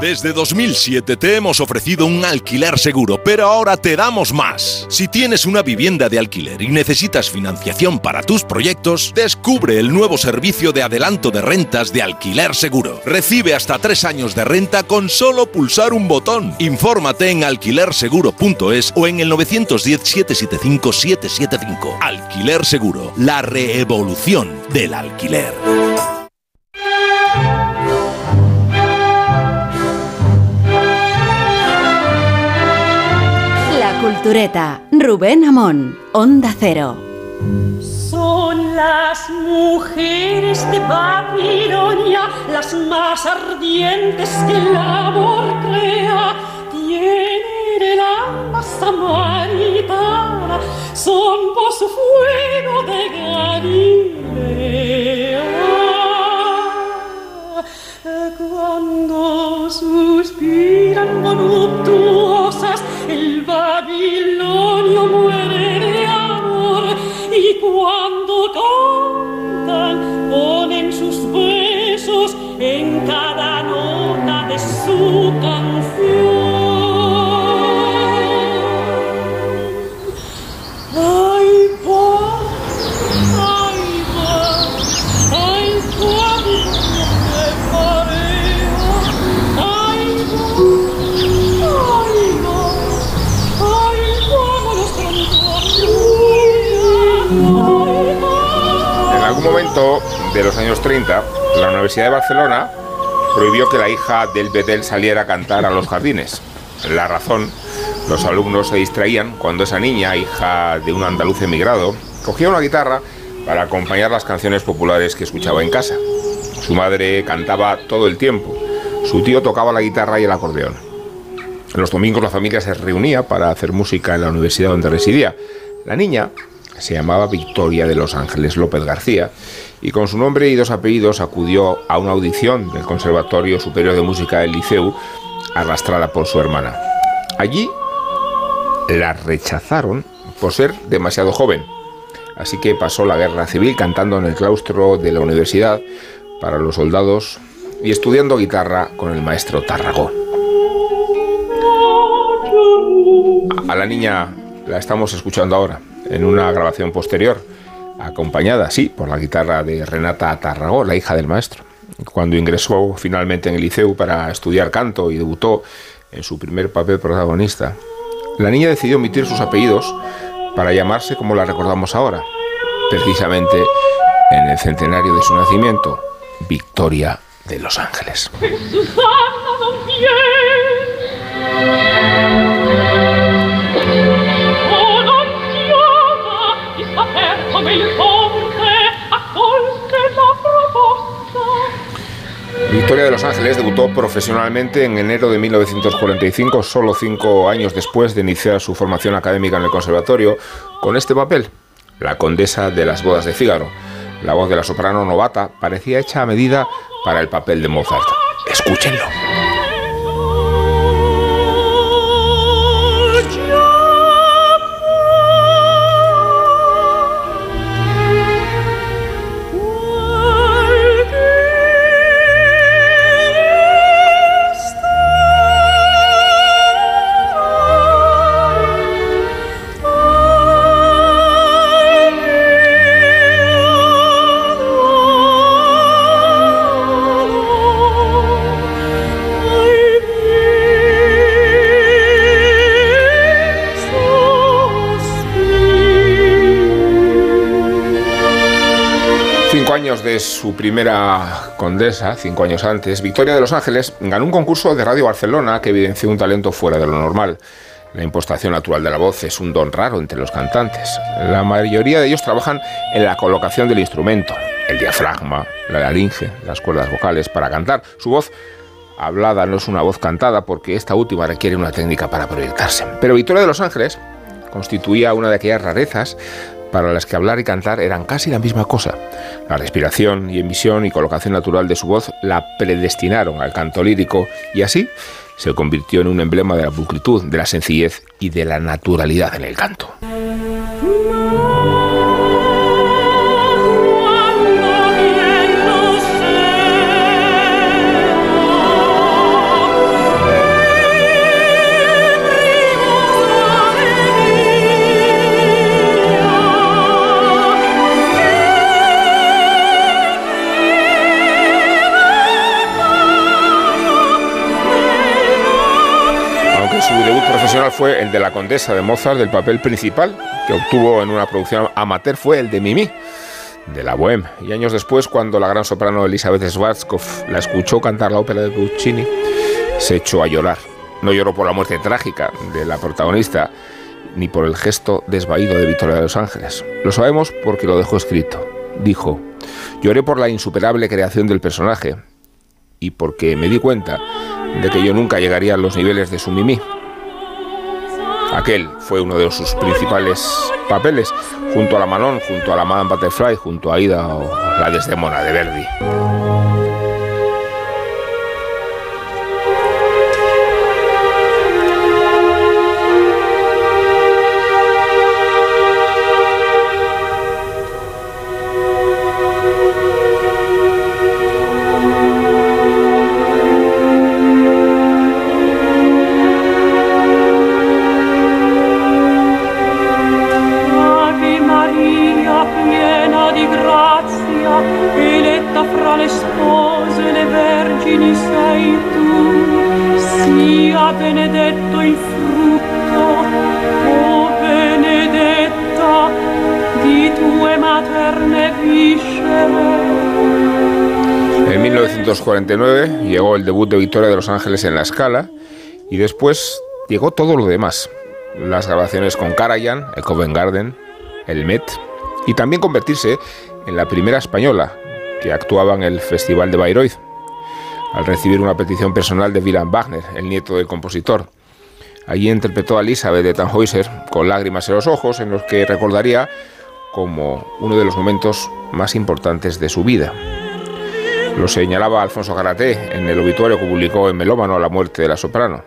Desde 2007 te hemos ofrecido un alquiler seguro, pero ahora te damos más. Si tienes una vivienda de alquiler y necesitas financiación para tus proyectos, descubre el nuevo servicio de adelanto de rentas de alquiler seguro. Recibe hasta tres años de renta con solo pulsar un botón. Infórmate en alquilerseguro.es o en el 910-775-775. Alquiler Seguro, la reevolución del alquiler. Cultureta, Rubén Amón, Onda Cero. Son las mujeres de Babilonia las más ardientes que el amor crea. Tienen el alma samaritana, son por su fuego de Galilea. Cuando suspiran voluptuosas, el Babilonio muere de amor. Y cuando cantan, ponen sus besos en cada nota de su canción. Algún momento de los años 30, la Universidad de Barcelona prohibió que la hija del Betel saliera a cantar a los jardines. La razón, los alumnos se distraían cuando esa niña, hija de un andaluz emigrado, cogía una guitarra para acompañar las canciones populares que escuchaba en casa. Su madre cantaba todo el tiempo, su tío tocaba la guitarra y el acordeón. Los domingos la familia se reunía para hacer música en la universidad donde residía. La niña se llamaba Victoria de Los Ángeles López García y con su nombre y dos apellidos acudió a una audición del Conservatorio Superior de Música del Liceu arrastrada por su hermana. Allí la rechazaron por ser demasiado joven, así que pasó la guerra civil cantando en el claustro de la universidad para los soldados y estudiando guitarra con el maestro Tarragó. A la niña la estamos escuchando ahora, en una grabación posterior, acompañada, sí, por la guitarra de Renata Tarragó, la hija del maestro. Cuando ingresó finalmente en el liceu para estudiar canto y debutó en su primer papel protagonista, la niña decidió omitir sus apellidos para llamarse como la recordamos ahora, precisamente en el centenario de su nacimiento, Victoria de Los Ángeles. Victoria de Los Ángeles debutó profesionalmente en enero de 1945, solo cinco años después de iniciar su formación académica en el conservatorio, con este papel, la condesa de las bodas de Fígaro. La voz de la soprano novata parecía hecha a medida para el papel de Mozart. Escúchenlo. De su primera condesa, cinco años antes, Victoria de Los Ángeles ganó un concurso de Radio Barcelona que evidenció un talento fuera de lo normal. La impostación natural de la voz es un don raro entre los cantantes. La mayoría de ellos trabajan en la colocación del instrumento, el diafragma, la laringe, las cuerdas vocales para cantar. Su voz hablada no es una voz cantada porque esta última requiere una técnica para proyectarse. Pero Victoria de Los Ángeles constituía una de aquellas rarezas para las que hablar y cantar eran casi la misma cosa. La respiración y emisión y colocación natural de su voz la predestinaron al canto lírico y así se convirtió en un emblema de la pulcritud, de la sencillez y de la naturalidad en el canto. Profesional fue el de la condesa de Mozart, del papel principal que obtuvo en una producción amateur fue el de Mimi, de la Bohème. Y años después, cuando la gran soprano Elizabeth Schwarzkopf la escuchó cantar la ópera de Puccini, se echó a llorar. No lloró por la muerte trágica de la protagonista, ni por el gesto desvaído de Victoria de los Ángeles. Lo sabemos porque lo dejó escrito. Dijo, lloré por la insuperable creación del personaje y porque me di cuenta de que yo nunca llegaría a los niveles de su Mimi. Aquel fue uno de sus principales papeles, junto a la Manon, junto a la Madame Butterfly, junto a Aida o la Desdemona de Verdi. 1949 llegó el debut de Victoria de Los Ángeles en La Scala y después llegó todo lo demás. Las grabaciones con Karajan, el Covent Garden, el Met y también convertirse en la primera española que actuaba en el Festival de Bayreuth al recibir una petición personal de Wilhelm Wagner, el nieto del compositor. Allí interpretó a Elizabeth de Tannhäuser con lágrimas en los ojos, en los que recordaría como uno de los momentos más importantes de su vida. Lo señalaba Alfonso Garaté en el obituario que publicó en Melómano a la muerte de la soprano.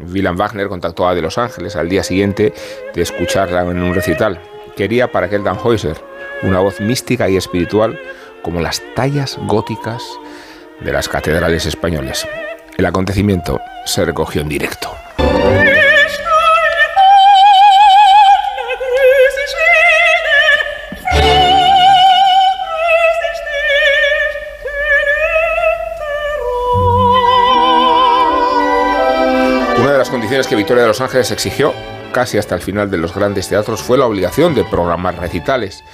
Wilhelm Wagner contactó a De Los Ángeles al día siguiente de escucharla en un recital. Quería para aquel Tannhäuser una voz mística y espiritual como las tallas góticas de las catedrales españoles. El acontecimiento se recogió en directo. Condiciones que Victoria de los Ángeles exigió casi hasta el final de los grandes teatros fue la obligación de programar recitales.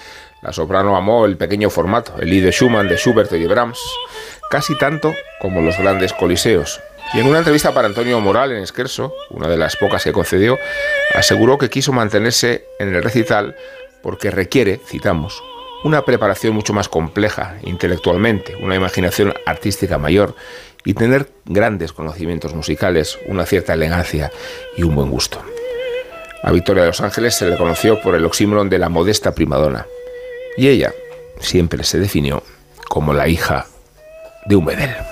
La soprano amó el pequeño formato, el Lied de Schumann, de Schubert y de Brahms, casi tanto como los grandes coliseos. Y en una entrevista para Antonio Moral en Esquerso, una de las pocas que concedió, aseguró que quiso mantenerse en el recital porque requiere, citamos, una preparación mucho más compleja intelectualmente, una imaginación artística mayor y tener grandes conocimientos musicales, una cierta elegancia y un buen gusto. A Victoria de los Ángeles se le conoció por el oxímoron de la modesta primadona y ella siempre se definió como la hija de un.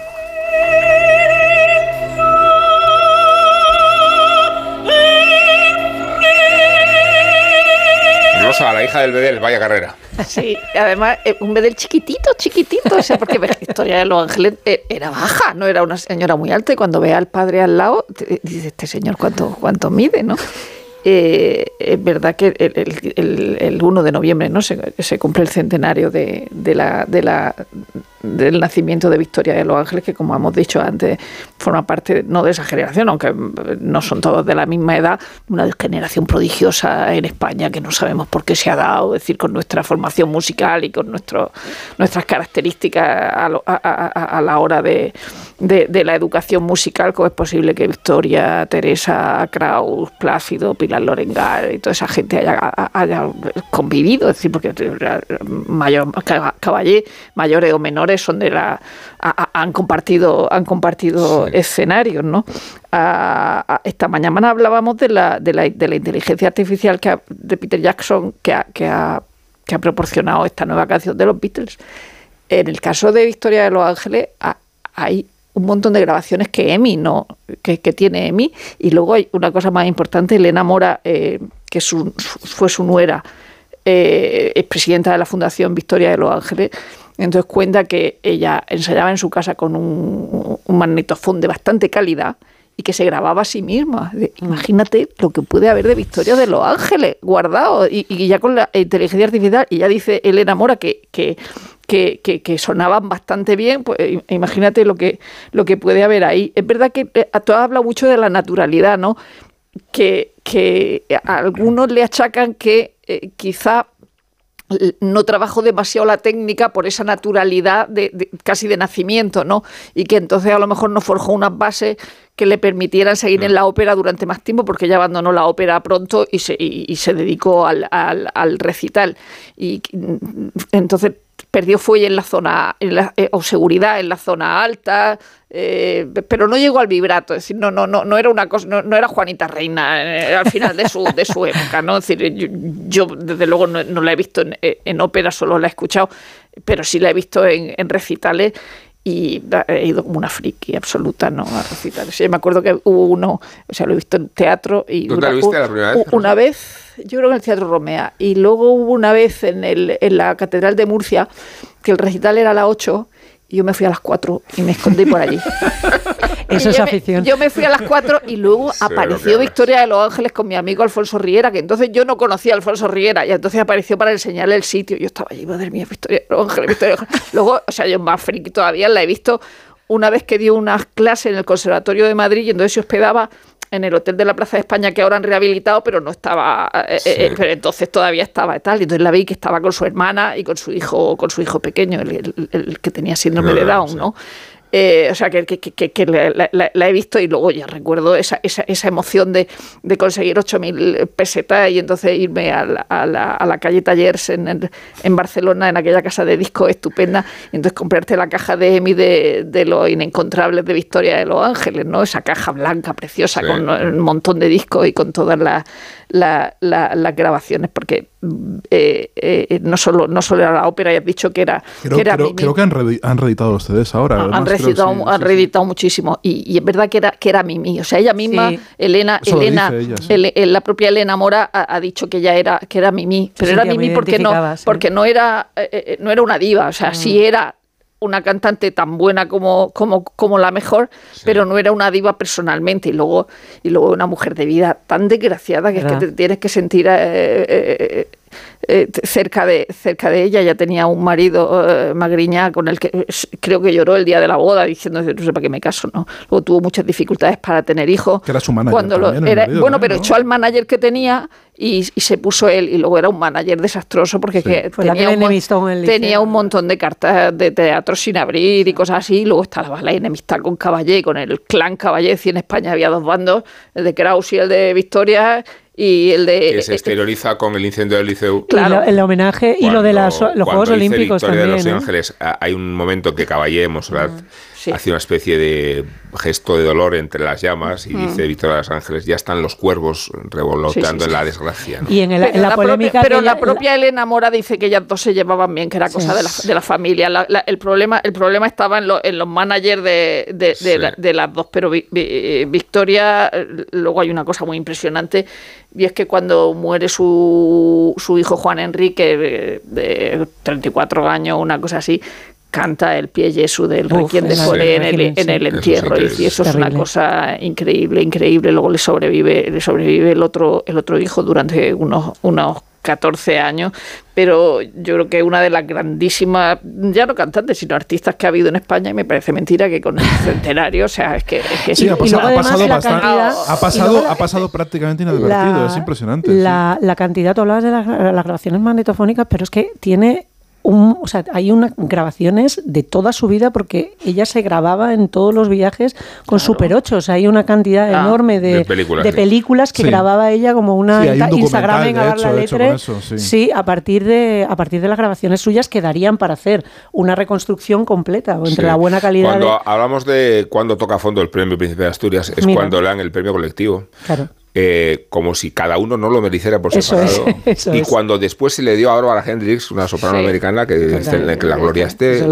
Rosa, la hija del bedel, vaya carrera. Sí, además, eh, un bedel chiquitito, chiquitito, o sea, porque Victoria de los Ángeles eh, era baja, no era una señora muy alta, y cuando ve al padre al lado, dice, este señor cuánto, cuánto mide, ¿no? Eh, es verdad que el, el- el- el 1 de noviembre no se, cumple el centenario del nacimiento de Victoria de los Ángeles, que como hemos dicho antes, forma parte no de esa generación, aunque no son todos de la misma edad, una generación prodigiosa en España que no sabemos por qué se ha dado, es decir, con nuestra formación musical y con nuestras características a, la hora de, la educación musical, cómo es posible que Victoria, Teresa, Kraus, Plácido, Pilar Lorengar y toda esa gente haya, haya convivido, es decir, porque mayor, caballé, mayores o menores son de la a- a- han compartido han compartido escenarios, ¿no? A- a- esta mañana hablábamos de la, de la, de la inteligencia artificial que de Peter Jackson que ha, que ha que ha proporcionado esta nueva canción de los Beatles. En el caso de Victoria de los Ángeles ha- hay un montón de grabaciones que Emi no que, que tiene Emi. Y luego hay una cosa más importante Elena Mora eh, que su- fue su nuera eh, es presidenta de la Fundación Victoria de los Ángeles. Entonces cuenta que ella ensayaba en su casa con un, un magnetofón de bastante calidad y que se grababa a sí misma. Imagínate lo que puede haber de Victoria de los Ángeles guardado y, ya con la inteligencia artificial. Y ya dice Elena Mora que, que, que, que- sonaban bastante bien. Pues im- imagínate lo que, lo que puede haber ahí. Es verdad que eh, a todo habla mucho de la naturalidad, ¿no? Que, que a algunos le achacan que eh, quizá no trabajo demasiado la técnica por esa naturalidad de, de- casi de nacimiento, ¿no? Y que entonces a lo mejor no forjó unas bases que le permitieran seguir en la ópera durante más tiempo, porque ella abandonó la ópera pronto y se, y, y se dedicó al, al- al recital. Y mm, entonces perdió fuelle en la zona, en la- eh, o seguridad en la zona alta, eh, pero no llegó al vibrato, es decir, no, no, no, no era una cosa, no, no era Juanita Reina eh, al final de su, de su época, ¿no? Es decir, yo, yo, desde luego no, no la he visto en, en ópera, solo la he escuchado, pero sí la he visto en, en recitales y he ido como una friki absoluta, ¿no? A recitales. Yo me acuerdo que hubo uno, o sea, lo he visto en teatro y ¿Dónde una, lo viste la primera vez, una vez, yo creo que en el Teatro Romea, y luego hubo una vez en, el, en la Catedral de Murcia, que el recital era a las 8 y yo me fui a las 4 y me escondí por allí. *laughs* *laughs* Eso es yo me- afición. yo me fui a las 4 y luego apareció. Victoria de los Ángeles con mi amigo Alfonso Riera, que entonces yo no conocía a Alfonso Riera, y entonces apareció para enseñarle el sitio. Yo estaba allí, madre mía, Victoria de los Ángeles, Victoria de los Ángeles. Luego, o sea, yo más friki todavía, la he visto una vez que dio unas clases en el Conservatorio de Madrid y entonces se hospedaba en el Hotel de la Plaza de España que ahora han rehabilitado, pero no estaba, eh, eh, pero entonces todavía estaba y tal. Y entonces la vi que estaba con su hermana y con su hijo, con su hijo pequeño, el, el- el que tenía síndrome de Down, sí. ¿no? Eh, o sea, que, que- que- que la, la- la- la he visto y luego ya recuerdo esa, esa, esa emoción de, de conseguir 8.000 pesetas y entonces irme a la, a la, a la calle Tallers en, en- en Barcelona, en aquella casa de discos estupenda, y entonces comprarte la caja de EMI de, de los inencontrables de Victoria de los Ángeles, ¿no? Esa caja blanca preciosa Sí. con un montón de discos y con todas las la- la- las grabaciones, porque eh, eh, no, solo, no solo era la ópera, ya has dicho que era, Creo, que era creo- que han, reedi- han reeditado CDs ahora. Además, creo, reeditado, sí, sí. reeditado muchísimo. Y, y es verdad que era, que era Mimi. O sea, ella misma, Sí. Elena, Eso Elena, ella, eh, la propia Elena Mora ha, ha dicho que ella era, que era Mimi. Pero era Mimi porque no, porque no era, eh, eh, no era una diva. O sea, sí era una cantante tan buena como, como, como la mejor, pero no era una diva personalmente. Y luego, y luego una mujer de vida tan desgraciada que es que te tienes que sentir eh, eh, eh, cerca, de, cerca de ella. Ya tenía un marido, eh, Magriñá, con el que eh, creo que lloró el día de la boda diciendo, no sé para qué me caso, ¿no? Luego tuvo muchas dificultades para tener hijos. Que era su manager Cuando también, era- marido, bueno, ¿no? pero echó al manager que tenía y, y se puso él. Y luego era un manager desastroso porque que tenía, un, tenía montón de cartas de teatro sin abrir y cosas así. Y luego estaba la enemistad con Caballé, con el clan Caballé. Y en España había dos bandos, el de Kraus y el de Victoria. Y el de... que se exterioriza con el incendio del liceo. Y lo- el homenaje y lo de las, los Cuando Juegos Olímpicos Victoria también. de Los ¿eh? Ángeles, a- hay un momento en que Caballé Monserrat Hace una especie de gesto de dolor entre las llamas y Mm. dice Victoria de Los Ángeles, ya están los cuervos revoloteando sí, en la desgracia. ¿no? Y en, el- Pero en la, la propia- polémica. pero la propia Elena Mora dice que ellas dos se llevaban bien, que era cosa de, la, de la familia. La- la- el, problema, el problema estaba en, lo- en los managers de, de- de Sí. la- de las dos, pero Vi- Vi- Victoria, luego hay una cosa muy impresionante, y es que cuando muere su, su hijo Juan Enrique, de, de 34 años, una cosa así, canta el pie Jesús del Uf, Requiem de en el Foré en el, en Eso es entierro. y- eso es una cosa increíble, increíble. Luego le sobrevive, le sobrevive el otro, el otro hijo durante unos, unos 14 años, pero yo creo que una de las grandísimas, ya no cantantes, sino artistas que ha habido en España, y me parece mentira que con el centenario, o sea, es que... Es que Sí, ha pasado, ha pasado bastante- cantidad- ha y pasado, luego la- ha pasado prácticamente inadvertido, la- es impresionante. sí. La cantidad, tú hablabas de las, las grabaciones magnetofónicas, pero es que tiene un, o sea, hay unas grabaciones de toda su vida porque ella se grababa en todos los viajes con Super 8. O sea, hay una cantidad Ah. enorme de, De películas, de sí. películas que Sí. grababa ella como una Sí, un Insta- Instagram en la hecho, con eso, sí. a partir de a partir de las grabaciones suyas que darían para hacer una reconstrucción completa entre Sí. la buena calidad Cuando de, hablamos de cuando toca a fondo el premio Príncipe de Asturias, es Mira. cuando le dan el premio colectivo. Claro. Eh, como si cada uno no lo mereciera por Eso separado. es, *laughs* eso y es. cuando después se le dio a Barbara Hendricks, una soprano Sí. americana, que, Total. que la gloria esté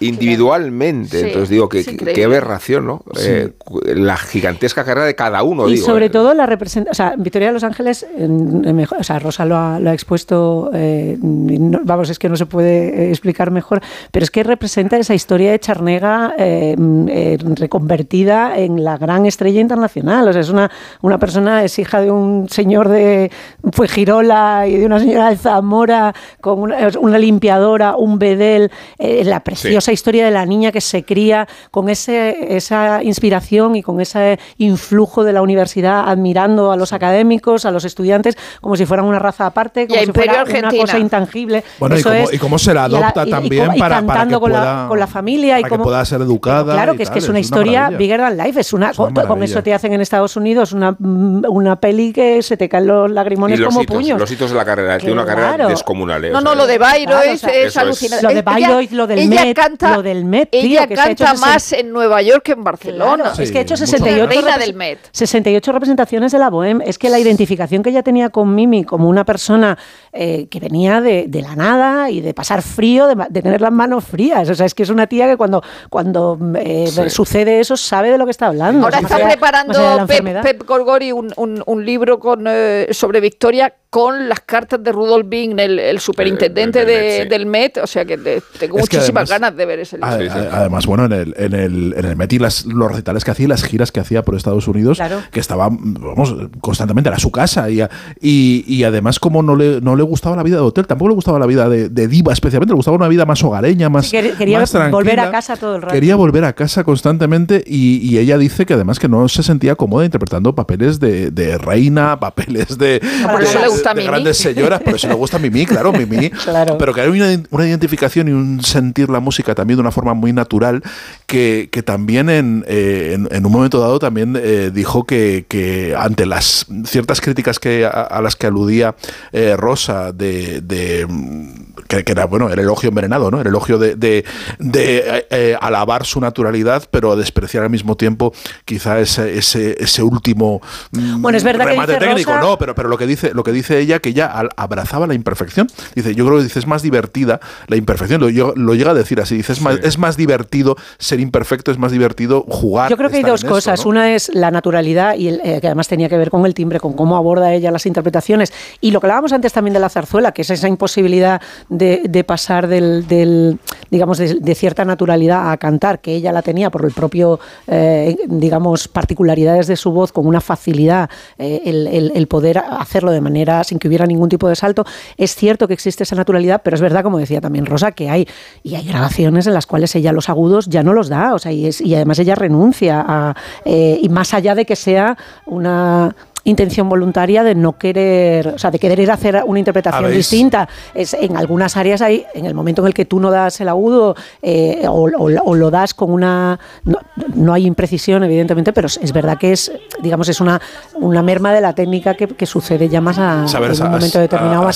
individualmente. Sí, Entonces digo que qué aberración, ¿no? Eh, la gigantesca carrera de cada uno. Y digo, sobre eh. todo la representación, o sea, Victoria de los Ángeles, en- en mejor- o sea, Rosa lo ha, lo ha expuesto, eh, no- vamos, es que no se puede explicar mejor, pero es que representa esa historia de Charnega eh, mm, eh, reconvertida en la gran estrella internacional. O sea, es una, una persona, es hija de un señor de Fuegirola y de una señora de Zamora, con una, una limpiadora, un bedel, eh, la preciosa historia de la niña que se cría con ese, esa inspiración y con ese influjo de la universidad, admirando a los académicos, a los estudiantes, como si fueran una raza aparte, como si fuera una Argentina. cosa intangible. Bueno, y Eso cómo, es. y cómo se la Y la- adopta y- y también cómo- y para, para que con, pueda, la, con la familia y para que cómo, pueda ser educada. Claro, y que es tal, que es una historia maravilla. bigger than life, es una, Es una con eso te hacen en Estados Unidos una, una peli que se te caen los Y lagrimones los como hitos, puños. los hitos de la carrera, tiene una carrera Claro. descomunal. eh, No, o no, lo de Bayreuth Claro, o sea, es alucinante. Lo de Bayreuth, lo del ella Met, canta, lo del Met, tío, ella que canta 60 más en Nueva York que en Barcelona. Claro, es que ha hecho Sí, mucho 68, Reina del Met. 68 representaciones de la Bohème. Es que la identificación que ella tenía con Mimi como una persona eh, que venía de, de la nada y de pasar frío, de, ma- de tener las manos frías. O sea, es que es una tía que cuando, cuando eh, Sí. sucede eso sabe de lo que está hablando. Ahora está preparando la Pep, enfermedad. Pep Gorgori un, un- un libro con, eh, sobre Victoria con las cartas de Rudolf Bing, el, el superintendente del Met, de- sí. del Met. O sea que te- tengo Es que muchísimas además- ganas de ver ese libro. A- a- Además, bueno, en el, en el, en el Met y las, los recitales que hacía y las giras que hacía por Estados Unidos, Claro. que estaba, vamos, constantemente, era su casa. Y, y, y además, como no le, no le gustaba la vida de hotel, tampoco le gustaba la vida de, de diva, especialmente, le gustaba una vida más hogareña, más. Sí, quer- quería más volver a casa todo el rato. Quería volver a casa constantemente y, y ella dice que además que no se sentía cómoda interpretando papeles de, de reina, papeles de, por eso le gusta de grandes señoras, por eso le gusta Mimi, claro, Mimi. *laughs* Claro. Pero que hay una, una identificación y un sentir la música también de una forma muy natural que, que también en, eh, en, en un momento dado también eh, dijo que, que ante las ciertas críticas que a, a las que aludía eh, Rosa de, de, mm, que, que era bueno el elogio envenenado, ¿no? El elogio de, de, de, alabar su naturalidad, pero despreciar al mismo tiempo quizá ese, ese, ese último mm, Bueno, es verdad que remate dice técnico, Rosa- no, pero, pero lo que dice, lo que dice ella, que ella abrazaba la imperfección. Dice, yo creo que dice, es más divertida la imperfección. Lo, yo- lo llega a decir así, dice, es, más, es más divertido ser imperfecto, es más divertido jugar. Yo creo que hay dos esto, cosas. ¿no? Una es la naturalidad, y el- eh, que además tenía que ver con el timbre, con cómo aborda ella las interpretaciones. Y lo que hablábamos antes también de la zarzuela, que es esa imposibilidad de, de pasar del, del, digamos, de, de cierta naturalidad a cantar, que ella la tenía por el propio, eh, digamos, particularidades de su voz, con una facilidad, eh, el, el- el poder hacerlo de manera sin que hubiera ningún tipo de salto. Es cierto que existe esa naturalidad, pero es verdad, como decía también Rosa, que hay, y hay grabaciones en las cuales ella los agudos ya no los da, o sea, y además ella renuncia a, eh, y más allá de que sea una intención voluntaria de no querer, o sea, de querer hacer una interpretación Habéis- distinta. Es, en algunas áreas hay, en el momento en el que tú no das el agudo eh, o, o- o lo das con una, no, no hay imprecisión evidentemente, pero es, verdad que es, digamos, es una, una merma de la técnica que, que sucede ya más a, Saber, en un momento determinado, a,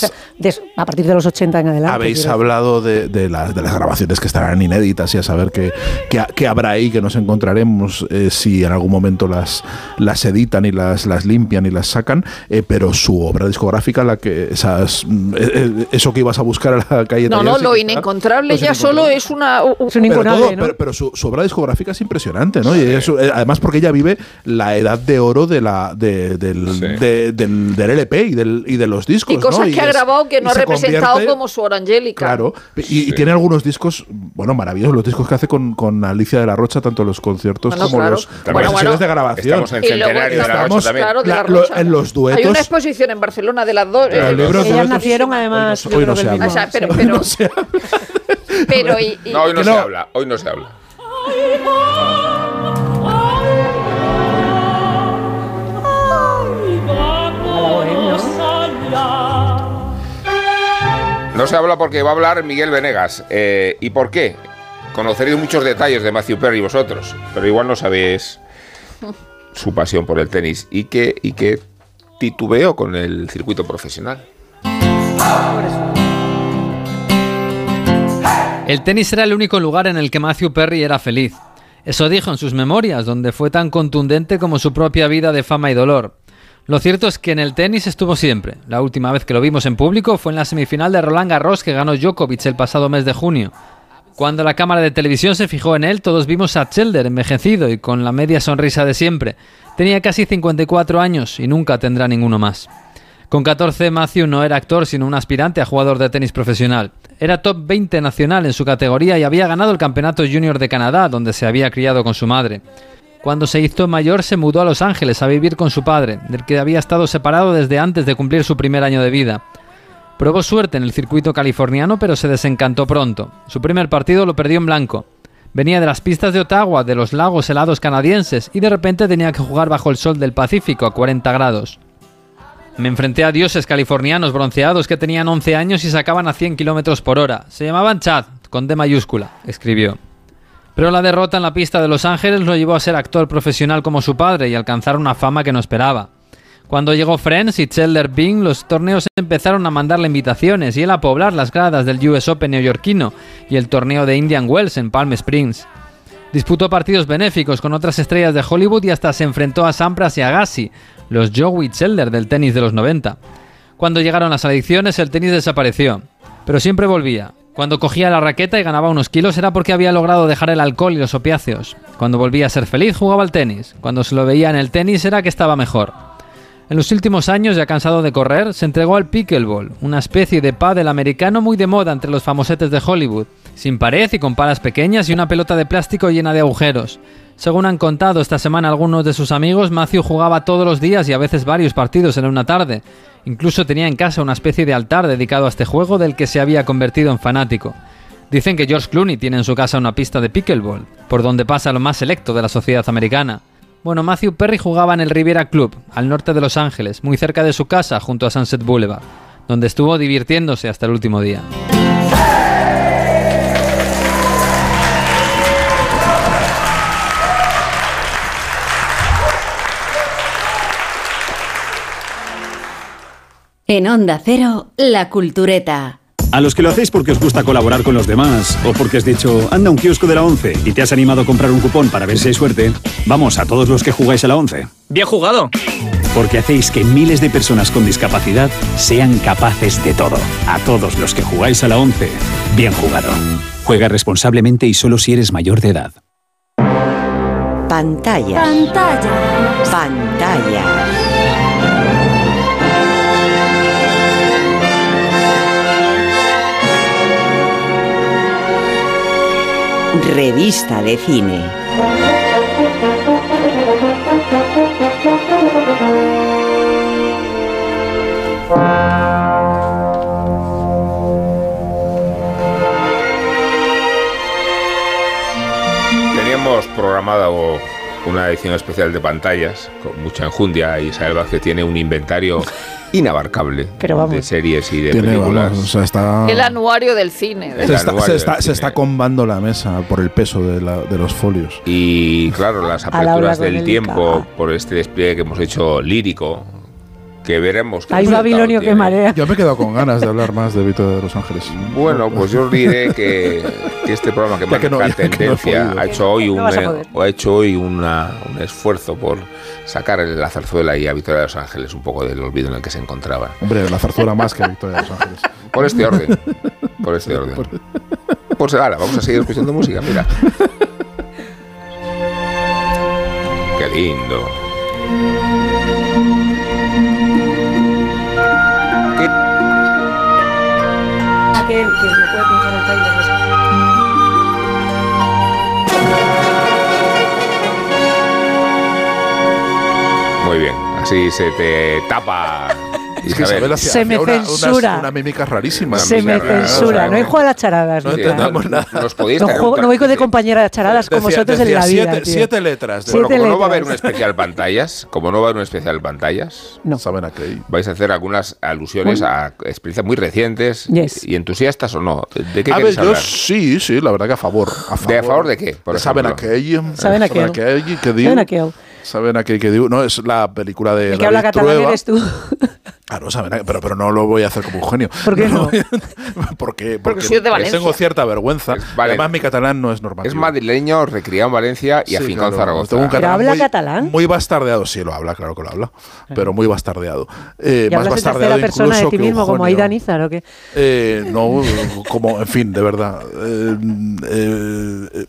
a partir de los 80 en adelante. Habéis hablado de, de las, de las grabaciones que estarán inéditas y a saber qué, qué, qué habrá ahí, que nos encontraremos eh, si en algún momento las, las editan y las, las limpian y las sacan, eh, pero su obra discográfica, la que esas, mm, eh, eh, eso que ibas a buscar a la calle No, no, lo inencontrable ya solo es una. u- u- pero, todo- pero- pero su, su obra discográfica es impresionante, ¿no? Y eso, eh, además porque ella vive la edad de oro de la, de- del, de- del, del LP y, del, y de los discos. y cosas ¿no? que ha es- grabado que no ha se representado como su hora angélica. Claro, y, y tiene algunos discos, bueno, maravillosos, los discos que hace con, con Alicia de la Rocha, tanto los conciertos Bueno, como claro. los Bueno, las sesiones bueno, de grabación. estamos en centenario de la Rocha también. claro, de la La- lo- Rocha. en los Hay una exposición en Barcelona de las dos. Eh, el libro de Ellas duetos- nacieron además. hoy no se habla. mismo- O sea, pero, pero, *laughs* pero y- y- No, hoy no se habla, hoy no se habla. No se habla porque va a hablar Miguel Venegas. Eh, ¿Y por qué? Conoceréis muchos detalles de Matthew Perry vosotros, pero igual no sabéis su pasión por el tenis y que, y que titubeó con el circuito profesional. El tenis era el único lugar en el que Matthew Perry era feliz. Eso dijo en sus memorias, donde fue tan contundente como su propia vida de fama y dolor. Lo cierto es que en el tenis estuvo siempre. La última vez que lo vimos en público fue en la semifinal de Roland Garros que ganó Djokovic el pasado mes de junio. Cuando la cámara de televisión se fijó en él, todos vimos a Chelder envejecido y con la media sonrisa de siempre. Tenía casi 54 años y nunca tendrá ninguno más. Con 14, Matthew no era actor, sino un aspirante a jugador de tenis profesional. Era top 20 nacional en su categoría y había ganado el Campeonato Junior de Canadá, donde se había criado con su madre. Cuando se hizo mayor, se mudó a Los Ángeles a vivir con su padre, del que había estado separado desde antes de cumplir su primer año de vida. Probó suerte en el circuito californiano, pero se desencantó pronto. Su primer partido lo perdió en blanco. Venía de las pistas de Ottawa, de los lagos helados canadienses, y de repente tenía que jugar bajo el sol del Pacífico a 40 grados. Me enfrenté a dioses californianos bronceados que tenían 11 años y sacaban a 100 kilómetros por hora. Se llamaban Chad, con D mayúscula, escribió. Pero la derrota en la pista de Los Ángeles lo llevó a ser actor profesional como su padre y alcanzar una fama que no esperaba. Cuando llegó Friends y Chandler Bing, los torneos empezaron a mandarle invitaciones y él a poblar las gradas del US Open neoyorquino y el torneo de Indian Wells en Palm Springs. Disputó partidos benéficos con otras estrellas de Hollywood y hasta se enfrentó a Sampras y Agassi, los Joey Chandler del tenis de los 90. Cuando llegaron las elecciones el tenis desapareció, pero siempre volvía. Cuando cogía la raqueta y ganaba unos kilos era porque había logrado dejar el alcohol y los opiáceos. Cuando volvía a ser feliz jugaba al tenis. Cuando se lo veía en el tenis era que estaba mejor. En los últimos años, ya cansado de correr, se entregó al pickleball, una especie de pádel americano muy de moda entre los famosetes de Hollywood, sin pared y con palas pequeñas y una pelota de plástico llena de agujeros. Según han contado esta semana algunos de sus amigos, Matthew jugaba todos los días y a veces varios partidos en una tarde. Incluso tenía en casa una especie de altar dedicado a este juego del que se había convertido en fanático. Dicen que George Clooney tiene en su casa una pista de pickleball, por donde pasa lo más selecto de la sociedad americana. Bueno, Matthew Perry jugaba en el Riviera Club, al norte de Los Ángeles, muy cerca de su casa, junto a Sunset Boulevard, donde estuvo divirtiéndose hasta el último día. En Onda Cero, La Cultureta. A los que lo hacéis porque os gusta colaborar con los demás o porque has dicho, anda a un kiosco de la 11 y te has animado a comprar un cupón para ver si hay suerte, vamos a todos los que jugáis a la 11. Bien jugado. Porque hacéis que miles de personas con discapacidad sean capaces de todo. A todos los que jugáis a la 11, bien jugado. Juega responsablemente y solo si eres mayor de edad. Pantalla. Pantalla. Pantalla. Revista de cine. Teníamos programado una edición especial de pantallas, con mucha enjundia. Isabel Vázquez tiene un inventario *laughs* inabarcable Pero vamos. de series y de Tiene, películas. vamos, o sea, está, El anuario del cine. El se está, se del está- se cine. está combando la mesa por el peso de, la- de los folios. Y claro, las aperturas del el tiempo por este despliegue que hemos hecho lírico, que veremos. Hay Babilonio que marea. Yo me he quedado con ganas de hablar más de Vito de Los Ángeles. Bueno, pues yo os diré que, que este programa que *laughs* marca no- tendencia ha hecho hoy un, a eh, ha hecho hoy una- un esfuerzo por sacar la zarzuela y a Victoria de Los Ángeles un poco del olvido en el que se encontraban. Hombre, la zarzuela más que Victoria de Los Ángeles. *laughs* Por este orden. Por este orden. Pues ahora, vamos a seguir escuchando música, mira. *laughs* Qué lindo. Que me puede pinchar el trailer. Muy bien. Así se te tapa. Es que Isabel. Isabel hacía, Se me hacía una- unas- censura. una mímica rarísima. Se me censura. No hay juego a las charadas. No entendamos nada. Nos podéis No, juego- no voy de compañera de charadas con Decía- vosotros en la vida. siete, tío. siete letras. de- Bueno, Siete como no va a haber un especial pantallas, como no va a haber un especial pantallas, No. Saben a qué. vais a hacer algunas alusiones a experiencias muy recientes Yes. y entusiastas o no. ¿De qué A ver, yo sí, sí, la verdad que a favor. ¿A favor ¿De a favor de qué, por saben a qué. Saben a qué. Saben a qué. Saben a qué. No, es la película de habla catalán eres tú. Ah, no saben a qué, pero, pero no lo voy a hacer como Eugenio. ¿Por qué no? *laughs* Porque porque, porque soy de Valencia. tengo cierta vergüenza. Vale- Además, mi catalán no es normal. Es madrileño, recriado en Valencia y Sí, afincado en claro, Zaragoza. tengo un ¿Pero habla muy, catalán? Muy bastardeado, sí, lo habla, claro que lo habla. Pero muy bastardeado. Eh, ¿Y más hablas en bastardeado tercera persona de incluso ti que mismo, como. Aida Nízar o qué? Eh, no, como, en fin, de verdad. Eh,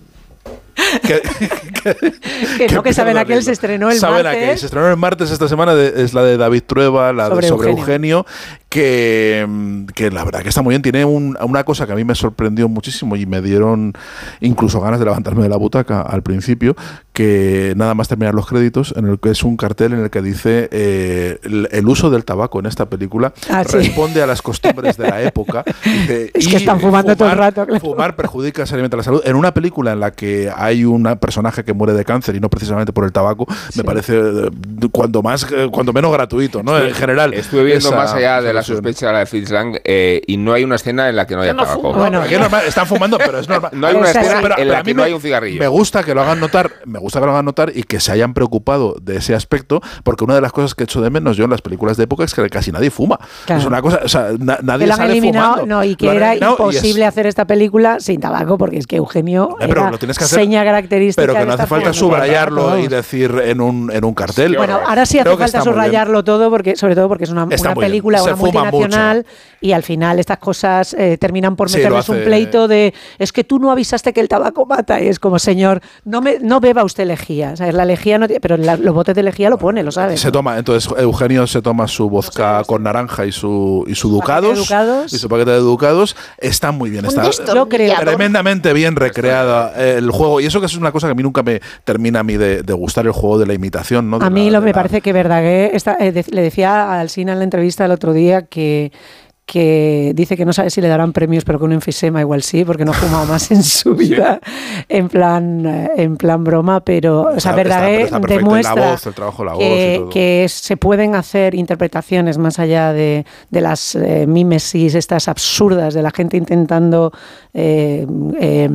eh, *laughs* que, Que no, que saben pierdo a qué él el se estrenó el Saben martes. Se estrenó el martes esta semana, de- es la de David Trueba, la Sobre de sobre Eugenio. Eugenio, que, que la verdad que está muy bien. Tiene un- una cosa que a mí me sorprendió muchísimo y me dieron incluso ganas de levantarme de la butaca al principio, que nada más terminar los créditos, en el que es un cartel en el que dice eh, el, el uso del tabaco en esta película Ah, sí. responde a las costumbres de la época. *laughs* Dice, Es que y están fumando todo el rato, claro. Fumar perjudica seriamente la salud. En una película en la que hay un personaje que muere de cáncer y no precisamente por el tabaco, me parece eh, cuanto más, eh, cuanto menos gratuito, ¿no? En general. Estuve viendo esa más allá de la sospecha de la de Fritz Lang eh, y no hay una escena en la que no haya no tabaco. fumo. Bueno. Están fumando, pero es normal. *laughs* No hay una escena sí. en pero la a que mí no me- hay un cigarrillo. Me gusta que lo hagan notar, me gusta que lo hagan notar y que se hayan preocupado de ese aspecto, porque una de las cosas que echo de menos yo en las películas de época es que casi nadie fuma. Claro. Es una cosa, o sea, na- nadie Que lo han sale eliminado, fumando. no, y que era imposible hacer esta película sin tabaco, porque es que Eugenio pero era lo tienes que hacer, seña característica. Pero que no hace falta subrayarlo y decir en un, en un cartel. Bueno, ahora sí hace falta subrayarlo todo, porque sobre todo porque es una, una película, una multinacional, y al final estas cosas eh, terminan por Sí, meterles un hace- pleito de es que tú no avisaste que el tabaco mata, y es como señor, no me no beba usted lejía, ¿sabes? la lejía no tiene- pero la- los botes de lejía lo pone, lo sabes. Se toma, entonces Eugenio se toma su vodka con naranja y su y su ducados, Ducados. y su paquete de ducados está muy bien, Un está tremendamente bien recreada eh, el juego y eso que es una cosa que a mí nunca me termina a mí de, de gustar el juego de la imitación, ¿no? De A mí la- lo, me la- parece que Verdaguer está- eh, de- le decía al Sina en la entrevista el otro día que que dice que no sabe si le darán premios, pero que un enfisema igual sí, porque no ha fumado más en su *laughs* vida, en plan eh, en plan broma, pero o sea, Verdaguer demuestra voz, trabajo que, se pueden hacer interpretaciones más allá de, de las eh, mímesis estas absurdas de la gente intentando eh, eh,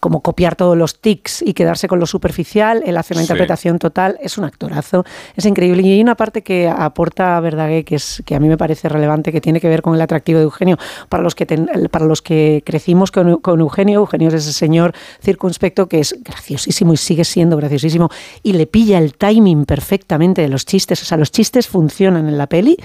como copiar todos los tics y quedarse con lo superficial, él hace una Sí. interpretación total, es un actorazo, es increíble. Y hay una parte que aporta Verdaguer que, es, que a mí me parece relevante, que tiene que ver con el atractivo de Eugenio. Para los que, ten- para los que crecimos con, con Eugenio, Eugenio es ese señor circunspecto que es graciosísimo y sigue siendo graciosísimo y le pilla el timing perfectamente de los chistes. O sea, los chistes funcionan en la peli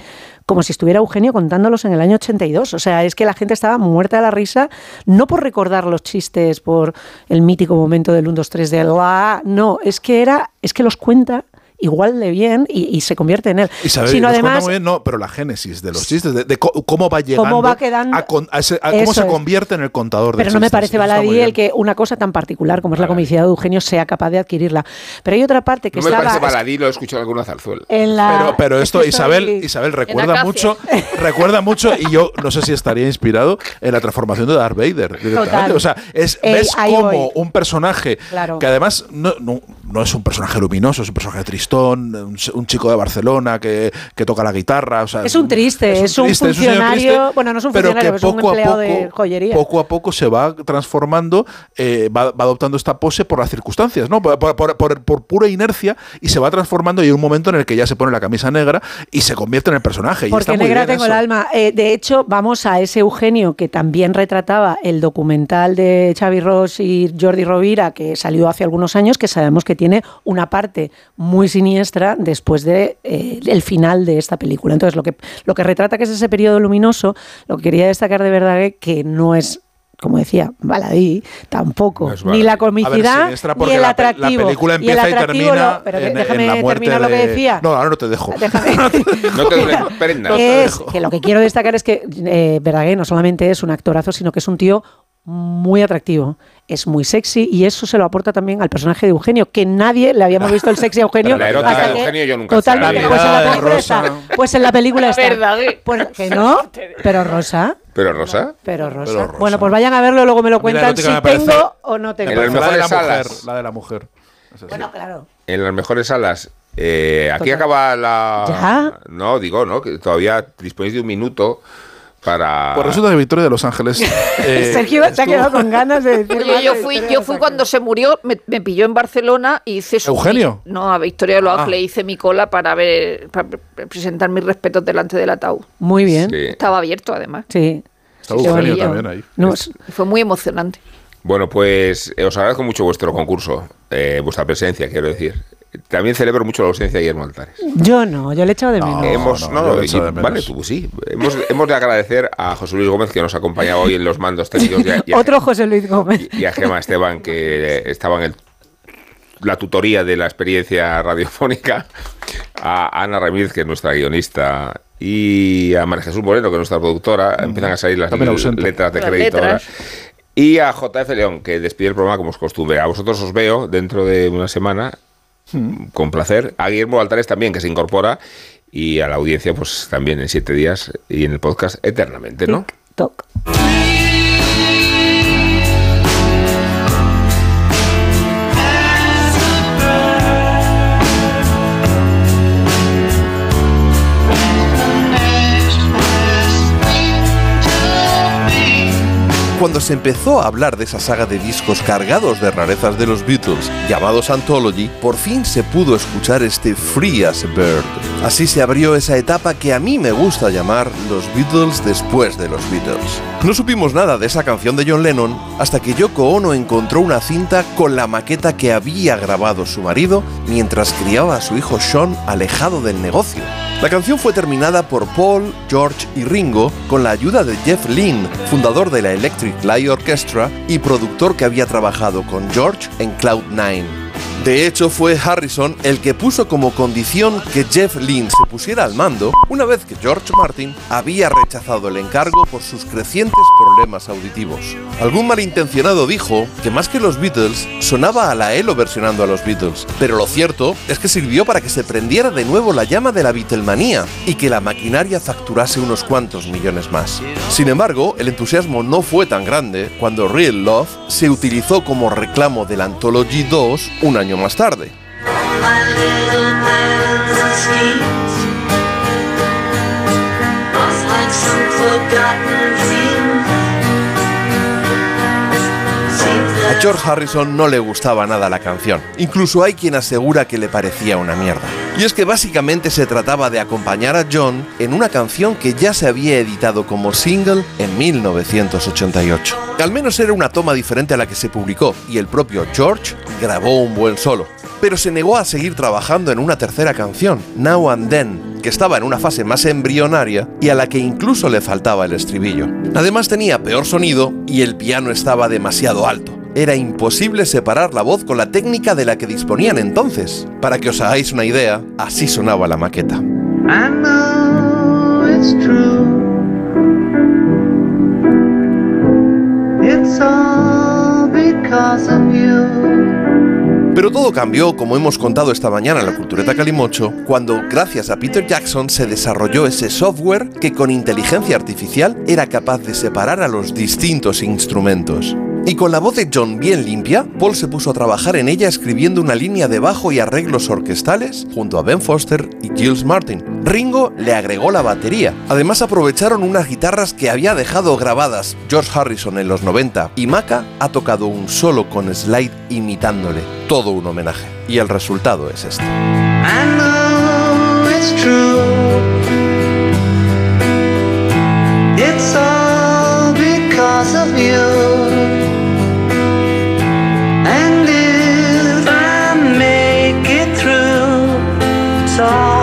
como si estuviera Eugenio contándolos en el año 82. O sea, es que la gente estaba muerta de la risa, no por recordar los chistes, por el mítico momento del 1, 2, 3 de la... No, es que era, es que los cuenta igual de bien y, y se convierte en él. Y sabe, Sino nos cuenta además, muy bien, no, pero la génesis de los chistes, de, cómo va llegando, Cómo va quedando- a, con- a ese- a cómo se es. convierte en el contador de Pero no me parece baladí el que una cosa tan particular como es la comicidad de Eugenio sea capaz de adquirirla. Pero hay otra parte que No me parece baladí, lo he escuchado en alguna zarzuela. En la, Pero, pero esto, Isabel, Isabel recuerda mucho, *laughs* recuerda mucho, y yo no sé si estaría inspirado en la transformación de Darth Vader. directamente. Total. O sea, es, Ey, ves ahí como voy. un personaje Claro. que además no, no- no es un personaje luminoso, es un personaje tristón, un, un chico de Barcelona que, que toca la guitarra. o sea, Es un triste, es, un triste, es un señor funcionario. triste, bueno, no es un pero funcionario, que es un poco a empleado de poco- joyería. Poco a poco se va transformando, eh, va, va adoptando esta pose por las circunstancias, ¿no? Por, por- por- por- pura inercia y se va transformando y hay un momento en el que ya se pone la camisa negra y se convierte en el personaje. y está Porque muy negra bien tengo eso. el alma. Eh, de hecho, vamos a ese Eugenio que también retrataba el documental de Xavi Ross y Jordi Rovira, que salió hace algunos años, que sabemos que tiene una parte muy siniestra después de eh, el final de esta película. Entonces, lo que, lo que retrata que es ese periodo luminoso, lo que quería destacar de verdad es que no es como decía Baladí, tampoco. ni la ver, comicidad siniestra ni el la pe- la atractivo. película Y el empieza y atractivo termina lo- pero en- en déjame la muerte terminar lo que de- decía. No, ahora no te dejo. *laughs* No te prenda. es que lo que quiero destacar es que eh, Verdaguer no solamente es un actorazo, sino que es un tío muy atractivo, es muy sexy y eso se lo aporta también al personaje de Eugenio, que nadie le habíamos visto el sexy a Eugenio. La erótica hasta de que- Eugenio yo nunca Totalmente, pues en la La película Rosa. está. Pues en la película está. Verdaguer. Pues que no, *laughs* pero Rosa. Pero Rosa. Pero Rosa. Pero Rosa. Bueno, pues vayan a verlo, luego me lo la cuentan si me tengo o no tengo. En las la la mejores mujer, salas. la de la mujer. Bueno, claro. En las mejores salas. eh, aquí Total. acaba la. ¿Ya? No, digo, ¿no? Que todavía disponéis de un minuto para. Pues resulta que Victoria de Los Ángeles. *laughs* eh, Sergio se ha quedado con ganas de decir. Oye, yo de fui, yo de fui cuando se murió, me, me pilló en Barcelona y hice su. ¿Eugenio? No, a Victoria de los Ah. Ángeles hice mi cola para ver, para pre- presentar mis respetos delante del ataúd. Muy bien. Sí. Estaba abierto además. Sí. Está Sí, Eugenio también ahí. No, Fue muy emocionante. Bueno, pues eh, os agradezco mucho vuestro concurso, eh, vuestra presencia, quiero decir. También celebro mucho la ausencia de Guillermo Altares. Yo no, yo le he echado de menos. hemos, no, no, yo no, y- de menos. vale, tú sí. Hemos, hemos de agradecer a José Luis Gómez que nos acompañaba hoy en los mandos técnicos y a, y a- Otro José Luis Gómez. y a Gema Esteban que estaba en el- la tutoría de la experiencia radiofónica, a Ana Ramírez que es nuestra guionista y a María Jesús Moreno que es nuestra productora. Empiezan a salir las letras de Las crédito. letras. Y a JF León, que despide el programa como es costumbre. A vosotros os veo dentro de una semana, con placer. A Guillermo Altares también, que se incorpora. Y a la audiencia, pues también en siete días y en el podcast eternamente, ¿no? Cuando se empezó a hablar de esa saga de discos cargados de rarezas de los Beatles, llamados Anthology, por fin se pudo escuchar este Free as Bird. Así se abrió esa etapa que a mí me gusta llamar los Beatles después de los Beatles. No supimos nada de esa canción de John Lennon hasta que Yoko Ono encontró una cinta con la maqueta que había grabado su marido mientras criaba a su hijo Sean alejado del negocio. La canción fue terminada por Paul, George y Ringo con la ayuda de Jeff Lynne, fundador de la Electric Light Orchestra y productor que había trabajado con George en Cloud Nine. De hecho, fue Harrison el que puso como condición que Jeff Lynne se pusiera al mando una vez que George Martin había rechazado el encargo por sus crecientes problemas auditivos. Algún malintencionado dijo que más que los Beatles, sonaba a la Elo versionando a los Beatles, pero lo cierto es que sirvió para que se prendiera de nuevo la llama de la Beatlemanía y que la maquinaria facturase unos cuantos millones más. Sin embargo, el entusiasmo no fue tan grande cuando Real Love se utilizó como reclamo del Anthology 2 un año más tarde. A George Harrison no le gustaba nada la canción. Incluso hay quien asegura que le parecía una mierda. Y es que básicamente se trataba de acompañar a John en una canción que ya se había editado como single en 1988. Al menos era una toma diferente a la que se publicó y el propio George grabó un buen solo. Pero se negó a seguir trabajando en una tercera canción, Now and Then, que estaba en una fase más embrionaria y a la que incluso le faltaba el estribillo. Además tenía peor sonido y el piano estaba demasiado alto. Era imposible separar la voz con la técnica de la que disponían entonces. Para que os hagáis una idea, así sonaba la maqueta. I know it's true. It's all because of you. Pero todo cambió, como hemos contado esta mañana en la Cultureta Calimocho, cuando gracias a Peter Jackson se desarrolló ese software que con inteligencia artificial era capaz de separar a los distintos instrumentos. Y con la voz de John bien limpia, Paul se puso a trabajar en ella escribiendo una línea de bajo y arreglos orquestales junto a Ben Foster y Gilles Martin. Ringo le agregó la batería. Además aprovecharon unas guitarras que había dejado grabadas George Harrison en los 90 y Maca ha tocado un solo con slide imitándole. Todo un homenaje. Y el resultado es este. 있어.